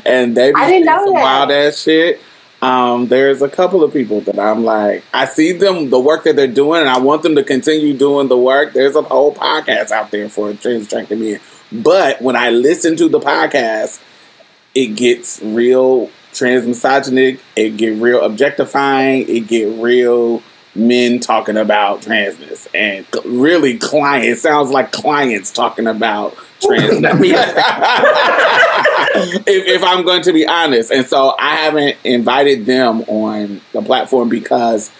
and they I didn't know some that. wild ass shit. Um, there's a couple of people that I'm like, I see them, the work that they're doing, and I want them to continue doing the work. There's a whole podcast out there for trans attracted men. But when I listen to the podcast, it gets real trans misogynic, it get real objectifying, it get real men talking about transness. And really clients sounds like clients talking about transness. If, if, i'm going to be honest. And so i haven't invited them on the platform because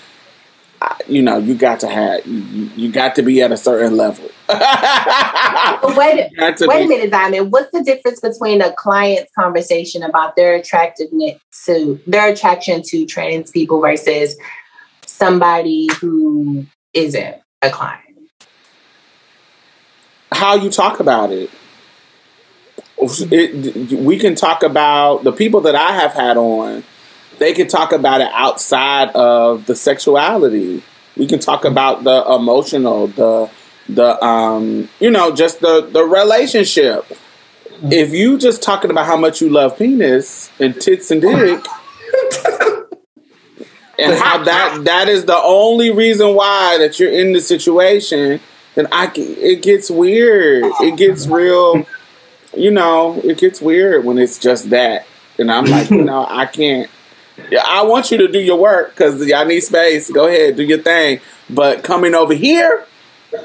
you know, you got to have you, you got to be at a certain level. wait, wait a minute, Diamond. What's the difference between a client's conversation about their attractiveness to their attraction to trans people versus somebody who isn't a client? How you talk about it. it, we can talk about the people that I have had on. They can talk about it outside of the sexuality. We can talk about the emotional, the the um, you know, just the the relationship. If you just talking about how much you love penis and tits and dick, and how that that is the only reason why that you're in the situation, then I it gets weird. It gets real. You know, it gets weird when it's just that, and I'm like, you know, I can't. Yeah, I want you to do your work because y'all need space. Go ahead, do your thing. But coming over here,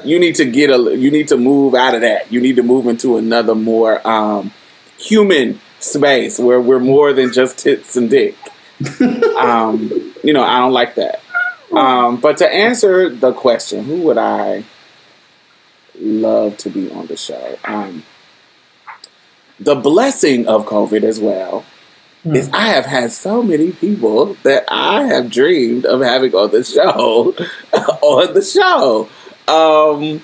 you need to get a. You need to move out of that. You need to move into another more um, human space where we're more than just tits and dick. um, you know, I don't like that. Um, but to answer the question, who would I love to be on the show? Um, the blessing of COVID as well mm. is I have had so many people that I have dreamed of having on the show on the show. Um,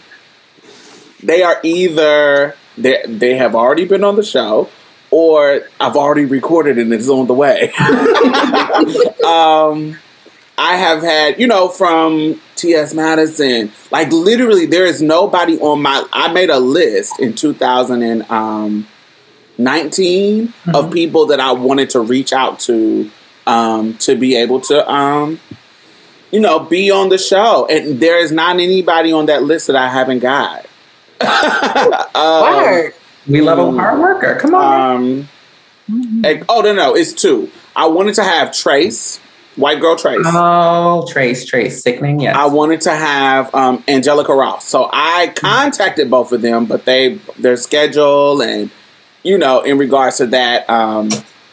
they are either they they have already been on the show or I've already recorded and it's on the way. um, I have had, you know, from T.S. Madison, like literally, there is nobody on my. I made a list in 2019 um, mm-hmm. of people that I wanted to reach out to um, to be able to, um, you know, be on the show. And there is not anybody on that list that I haven't got. um, we love a hard worker. Come on. Um, mm-hmm. oh no, no, it's two. I wanted to have Trace, white girl Trace. Oh, Trace, Trace, sickening. Yes. I wanted to have um, Angelica Ross. So I contacted both of them, but they their schedule and you know in regards to that, um,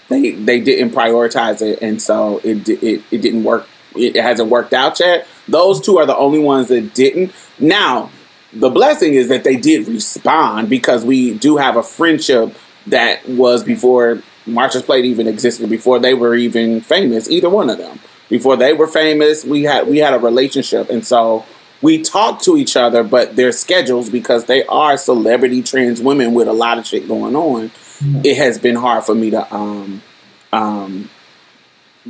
they they didn't prioritize it, and so it it it didn't work. It hasn't worked out yet. Those two are the only ones that didn't. Now the blessing is that they did respond because we do have a friendship that was before Marsha's Plate even existed, before they were even famous, either one of them. Before they were famous, we had we had a relationship, and so we talk to each other, but their schedules because they are celebrity trans women with a lot of shit going on. Mm-hmm. It has been hard for me to um, um,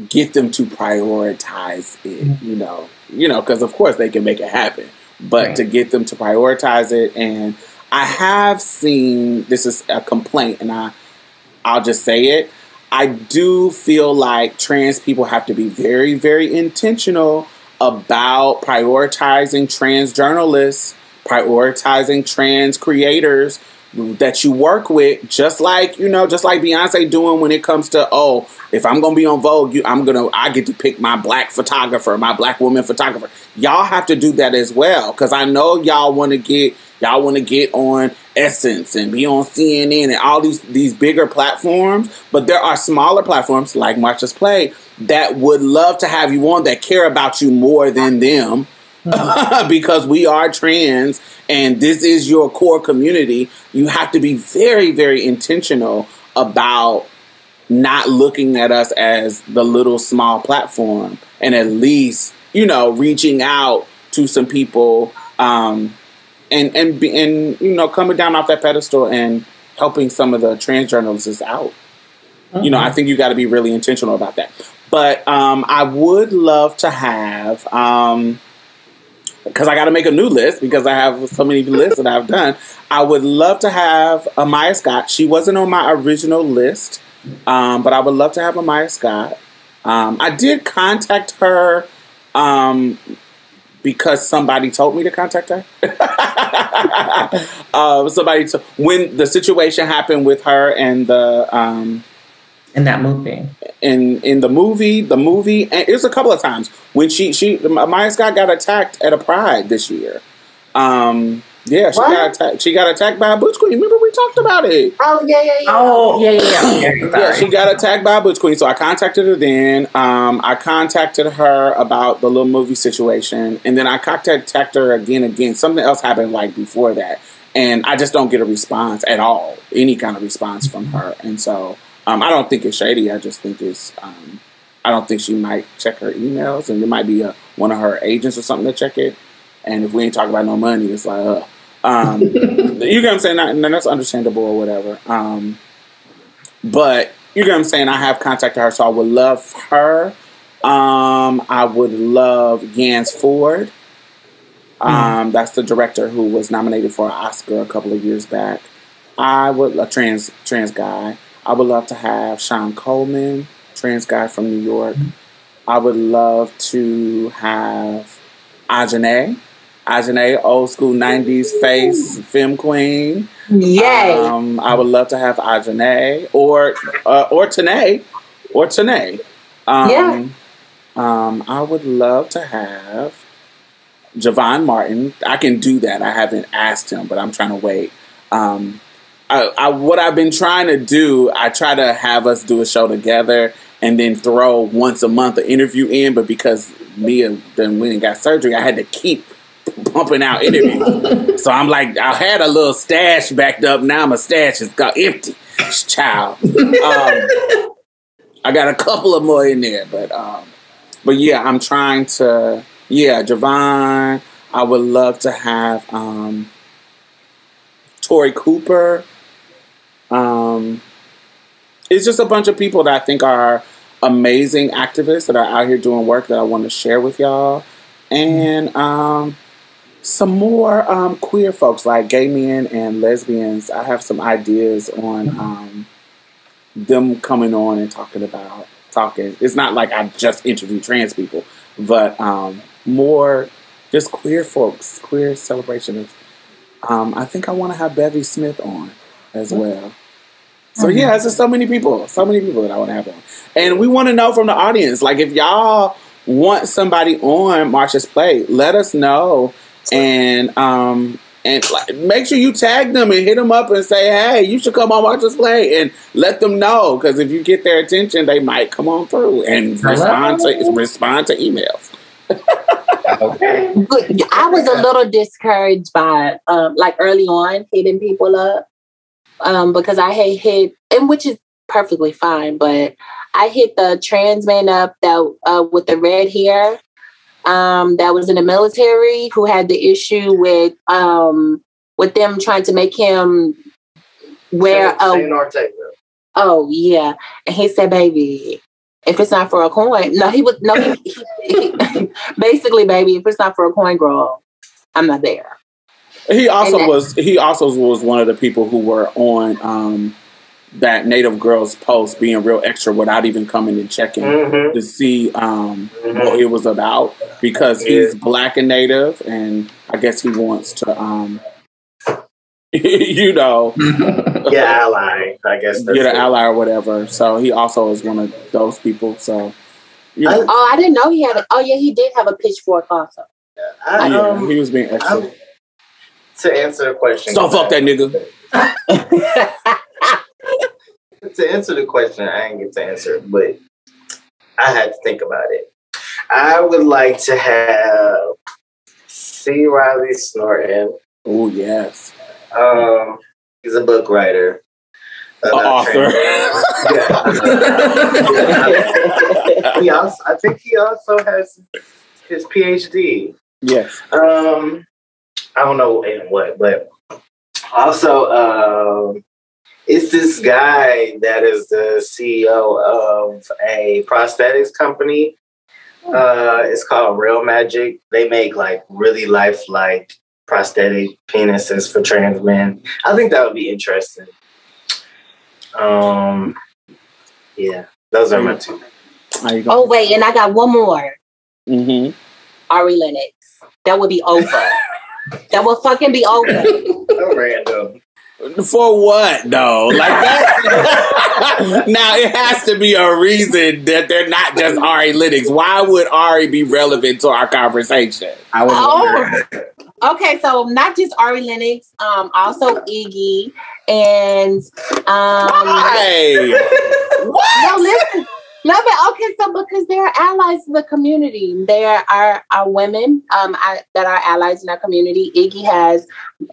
get them to prioritize it. Mm-hmm. You know, you know, because of course they can make it happen but right. to get them to prioritize it. And I have seen this is a complaint, and I I'll just say it. I do feel like trans people have to be very, very intentional about prioritizing trans journalists, prioritizing trans creators that you work with, just like you know, just like Beyonce doing when it comes to oh, if I'm gonna be on Vogue, you, I'm gonna I get to pick my black photographer, my black woman photographer. Y'all have to do that as well because I know y'all want to get y'all want to get on Essence and be on CNN and all these these bigger platforms, but there are smaller platforms like Marsha's Plate that would love to have you on that care about you more than them because we are trans and this is your core community, you have to be very, very intentional about not looking at us as the little small platform and at least, you know, reaching out to some people um, and and and you know coming down off that pedestal and helping some of the trans journalists out. Mm-hmm. You know, I think you got to be really intentional about that. But um, I would love to have um, because I got to make a new list because I have so many lists that I've done. I would love to have Amaya Scott. She wasn't on my original list, um, but I would love to have Amaya Scott. Um, I did contact her um, because somebody told me to contact her. uh, somebody to, when the situation happened with her and the um, in that movie. In in the movie, the movie, and it was a couple of times when she she Maya Scott got attacked at a Pride this year. Um, yeah, she what? got attacked. She got attacked by a butch queen. Remember we talked about it? Oh yeah, yeah, yeah. Oh yeah, yeah, yeah. yeah, she got attacked by a butch queen. So I contacted her then. Um, I contacted her about the little movie situation, and then I contacted her again. Again, something else happened like before that, and I just don't get a response at all, any kind of response from her, and so. Um, I don't think it's shady. I just think it's. Um, I don't think she might check her emails, and it might be a, one of her agents or something to check it. And if we ain't talking about no money, it's like, uh, Um, you get what I'm saying? And that's understandable or whatever. Um, but you get what I'm saying? I have contacted her, so I would love her. Um, I would love Yance Ford. Um, That's the director who was nominated for an Oscar a couple of years back. I would a trans trans guy. I would love to have Sean Coleman, trans guy from New York. I would love to have Ajane. Ajane, old school '90s face, femme queen. Yay. Um, I would love to have Ajane or uh, or Tanae or Tanae. Um, Yeah. Um, I would love to have Javon Martin. I can do that. I haven't asked him, but I'm trying to wait. Um, I, I, what I've been trying to do, I try to have us do a show together and then throw once a month an interview in. But because Mia then went and got surgery, I had to keep pumping out interviews. so I'm like, I had a little stash backed up. Now my stash is got empty. Child. Um, I got a couple of more in there, but um, but yeah, I'm trying to. Yeah, Javon. I would love to have um, Tori Cooper. Um, it's just a bunch of people that I think are amazing activists that are out here doing work that I want to share with y'all, and um, some more um, queer folks like gay men and lesbians. I have some ideas on um, them coming on and talking about talking. It's not like I just interview trans people, but um, more just queer folks, queer celebration of. Um, I think I want to have Bevy Smith on as well. So yeah, it's just so many people, so many people that I want to have on, and we want to know from the audience, like if y'all want somebody on Marsha's Plate, let us know, and um, and like, make sure you tag them and hit them up and say, hey, you should come on Marsha's Plate, and let them know because if you get their attention, they might come on through and respond to respond to emails. Okay. Good. I was a little discouraged by um, like early on hitting people up um, because I had hit, and which is perfectly fine, but I hit the trans man up that uh, with the red hair um, that was in the military who had the issue with um, with them trying to make him wear a Shane Oh yeah, and he said, "Baby, if it's not for a coin, no, he was no, he, he- basically, baby, if it's not for a coin, girl, I'm not there." He also And that- was he also was one of the people who were on um, that Native Girls post being real extra without even coming and checking Mhm. to see um, Mhm. what it was about because he's black and native and I guess he wants to um, you know Yeah, ally. I guess that's get an it. ally or whatever. So he also is one of those people. So you know, Oh, I didn't know he had. A, oh yeah, he did have a pitchfork also. I, yeah, um, he was being extra. I'm- to answer the question. So fuck that nigga. to answer the question, I didn't get to answer it, but I had to think about it. I would like to have C. Riley Snorton. Oh yes, Um, he's a book writer. An author. Yeah. he also, I think he also has his PhD. yes. Um, I don't know in what, but also, um, it's this guy that is the CEO of a prosthetics company. Uh, it's called Real Magic. They make like really lifelike prosthetic penises for trans men. I think that would be interesting. Um, yeah, those are my two. Oh wait, and I got one more. Mm-hmm. Ari Lennox. That would be over. that will fucking be over. So random. For what though? Like that? now it has to be a reason that they're not just Ari Lennox. Why would Ari be relevant to our conversation? I was Oh. Okay, so not just Ari Lennox, um, also Iggy and um Hey, No, listen. No, but okay, so because they're allies in the community. They are are, are women um I, that are allies in our community. Iggy has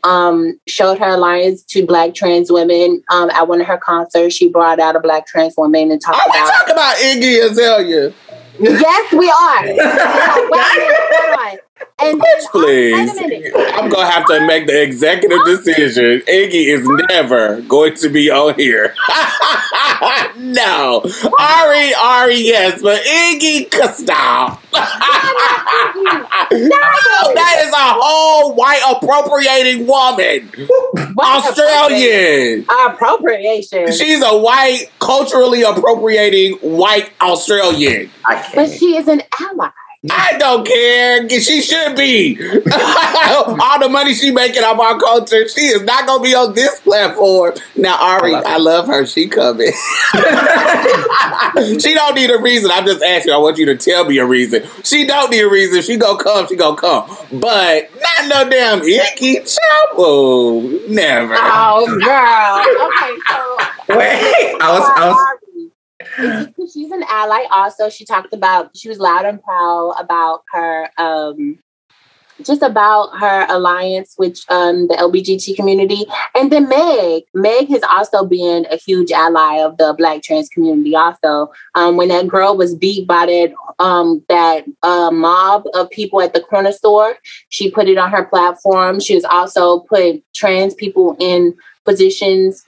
um showed her alliance to black trans women. Um at one of her concerts, she brought out a black trans woman and talked Are we about talking about Iggy Azalea? Yes, we are. Wait a hold on. And Bitch, then, please. Um, wait a minute. I'm gonna have to make the executive decision. Iggy is never going to be on here. no, Ari, Ari, yes, but Iggy, could stop. No, that is a whole white appropriating woman, Australian. appropriation. She's a white, culturally appropriating white Australian. I But she is an ally. I don't care. She should be. All the money she making off our culture, she is not gonna be on this platform. Now, Ari, I love. I love her. She coming. she don't need a reason. I'm just asking. I want you to tell me a reason. She don't need a reason. She gonna come. She gonna come. But not no damn icky trouble. Never. Oh, girl. Okay, so Wait, I was, I was, It's just 'cause she's an ally. Also, she talked about she was loud and proud about her, um, just about her alliance with um, the LBGT community. And then Meg, Meg has also been a huge ally of the Black trans community. Also, um, when that girl was beat by that um, that uh, mob of people at the corner store, she put it on her platform. She has also put trans people in positions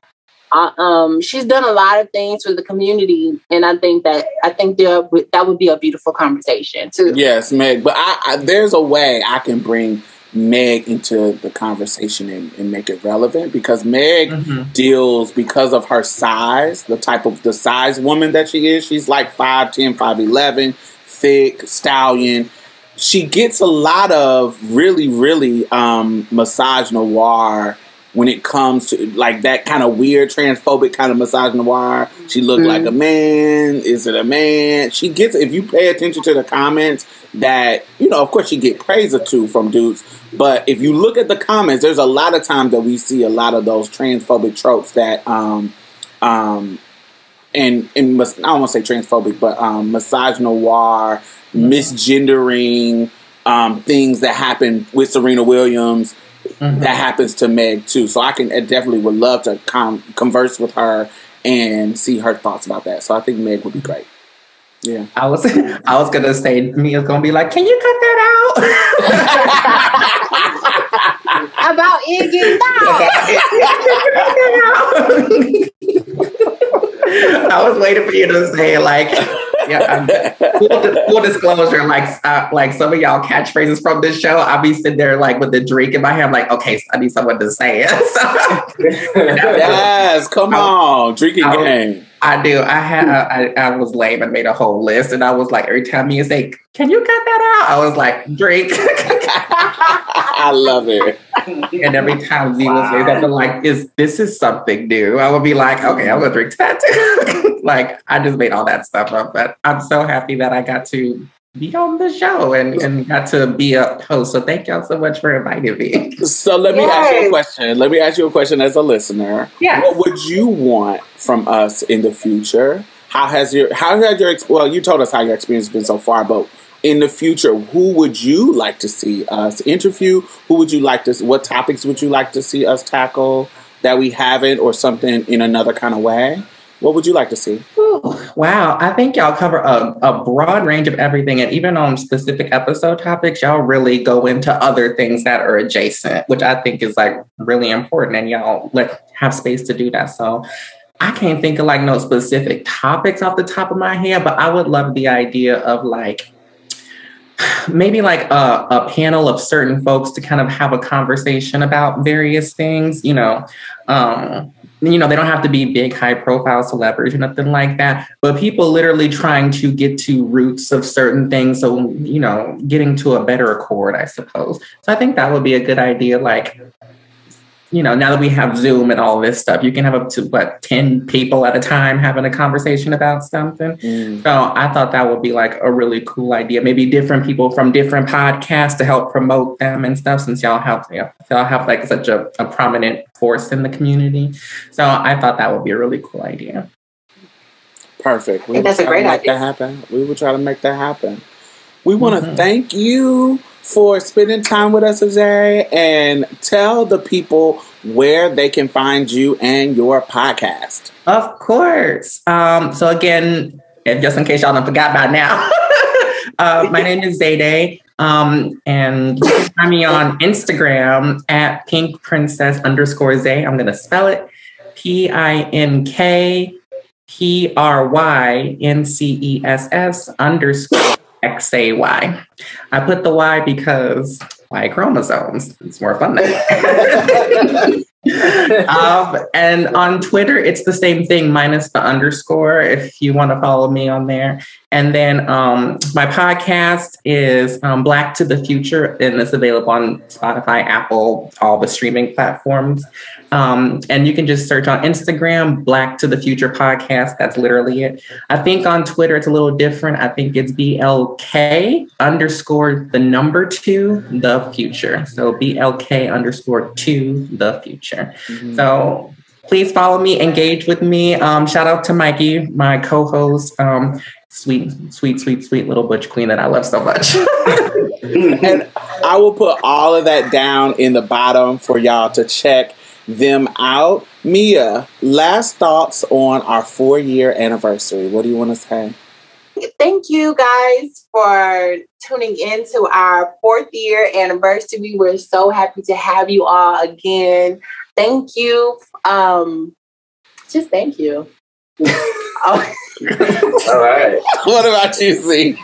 uh, um, she's done a lot of things for the community, and I think that I think there that would be a beautiful conversation too. Yes, Meg. But I, I there's a way I can bring Meg into the conversation and, and make it relevant because Meg Mhm. deals because of her size, the type of the size woman that she is. She's like 5'10, 5'11, thick, stallion. She gets a lot of really, really um misogynoir when it comes to like that kind of weird transphobic kind of misogynoir. She looked like a man. Is it a man? She gets if you pay attention to the comments that you know, of course, she get praise or two from dudes. But if you look at the comments, there's a lot of times that we see a lot of those transphobic tropes that um um and and I don't want to say transphobic, but um misogynoir, misgendering, um things that happen with Serena Williams Mhm. that happens to Meg too. So I can I definitely would love to com- converse with her and see her thoughts about that. So I think Meg would be great. Yeah. I was, I was gonna say Mia's gonna be like, "Can you cut that out?" About Iggy, no. I was waiting for you to say like, yeah. I'm, full, full disclosure, like, uh, like some of y'all catchphrases from this show, I'll be sitting there like with the drink in my hand, like, okay, I need someone to say it. So, Yes, come on, drinking I'll- game. I do. I had. I, I was lame and made a whole list, and I was like, every time you say, "Can you cut that out?" I was like, "Drink." I love it. and every time Z would say something like, "Is this is something new?" I would be like, "Okay, I'm gonna drink that too." like I just made all that stuff up, but I'm so happy that I got to be on the show and, and got to be a host. So thank y'all so much for inviting me. So let me ask you a question. Let me ask you a question as a listener. Yes. What would you want from us in the future? How has your how has your well? You told us how your experience has been so far, but in the future, who would you like to see us interview? Who would you like to? What topics would you like to see us tackle that we haven't, or something in another kind of way? What would you like to see? Ooh, wow, I think y'all cover a, a broad range of everything. And even on specific episode topics, y'all really go into other things that are adjacent, which I think is like really important. And y'all let have space to do that. So I can't think of like no specific topics off the top of my head, but I would love the idea of like maybe like a, a panel of certain folks to kind of have a conversation about various things, you know. Um, you know, they don't have to be big, high profile celebrities or nothing like that, but people literally trying to get to roots of certain things. So, you know, getting to a better accord, I suppose. So I think that would be a good idea. Like, you know, now that we have Zoom and all this stuff, you can have up to what, 10 people at a time having a conversation about something. So I thought that would be like a really cool idea. Maybe different people from different podcasts to help promote them and stuff. Since y'all have, you know, y'all have like such a, a prominent force in the community, so I thought that would be a really cool idea. Perfect. We think that's a try great to make idea. that happen. We will try to make that happen. We want to Mhm. thank you for spending time with us today and tell the people where they can find you and your podcast. Of course. Um, so again, just in case y'all don't forgot by now, uh, my name is Zayday. Um, and you can find me on Instagram at pink princess underscore Zay. I'm going to spell it P I N K P R Y N C E S S underscore X A Y. I put the Y because Y chromosomes. It's more fun. um, and on Twitter, it's the same thing minus the underscore if you want to follow me on there. And then um, my podcast is um, Black to the Future, and it's available on Spotify, Apple, all the streaming platforms. Um, and you can just search on Instagram, Black to the Future Podcast. That's literally it. I think on Twitter, it's a little different. I think it's BLK underscore the number two, the future. So BLK underscore two, the future. Mm-hmm. So please follow me, engage with me. Um, shout out to Mikey, my co host. Um, sweet, sweet, sweet, sweet little butch queen that I love so much. and I will put all of that down in the bottom for y'all to check them out. Mia, last thoughts on our four year anniversary. What do you want to say? Thank you guys for tuning in to our fourth year anniversary. We're so happy to have you all again. Thank you. Um, just thank you. oh. all right. What about you, Z?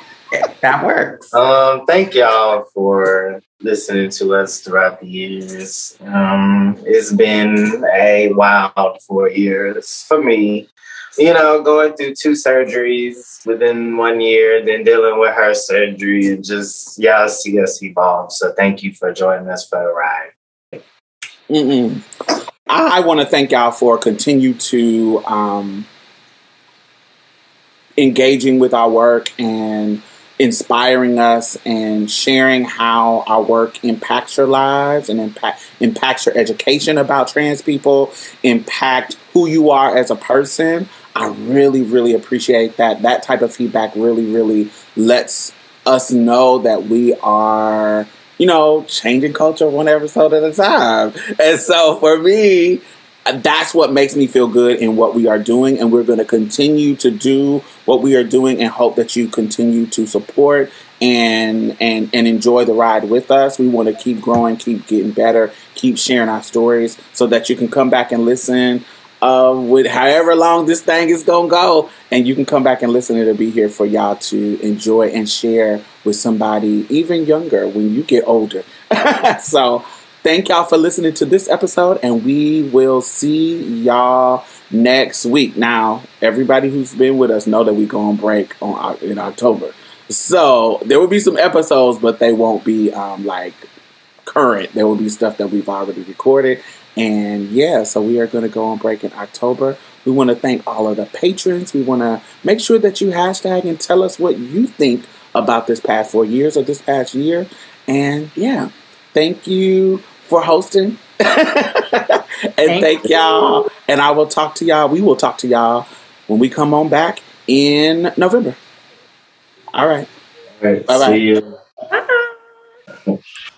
that works. Um, thank y'all for listening to us throughout the years. Um, it's been a wild four years for me. You know, going through two surgeries within one year, then dealing with her surgery, and just y'all see us evolve. So thank you for joining us for the ride. Mm-mm. I want to thank y'all for continue to um, engaging with our work and inspiring us and sharing how our work impacts your lives and impact impacts your education about trans people, impact who you are as a person. I really, really appreciate that. That type of feedback really, really lets us know that we are, you know, changing culture one episode at a time. And so for me, that's what makes me feel good in what we are doing and we're going to continue to do what we are doing and hope that you continue to support and and and enjoy the ride with us we want to keep growing keep getting better keep sharing our stories so that you can come back and listen uh, with however long this thing is gonna go and you can come back and listen it'll be here for y'all to enjoy and share with somebody even younger when you get older so Thank y'all for listening to this episode, and we will see y'all next week. Now, everybody who's been with us know that we go on break on in October, so there will be some episodes, but they won't be um, like current. There will be stuff that we've already recorded, and yeah, so we are going to go on break in October. We want to thank all of the patrons. We want to make sure that you hashtag and tell us what you think about this past four years or this past year. And yeah, thank you for hosting. and thank, thank y'all. And I will talk to y'all. We will talk to y'all when we come on back in November. All right. All right. Bye bye.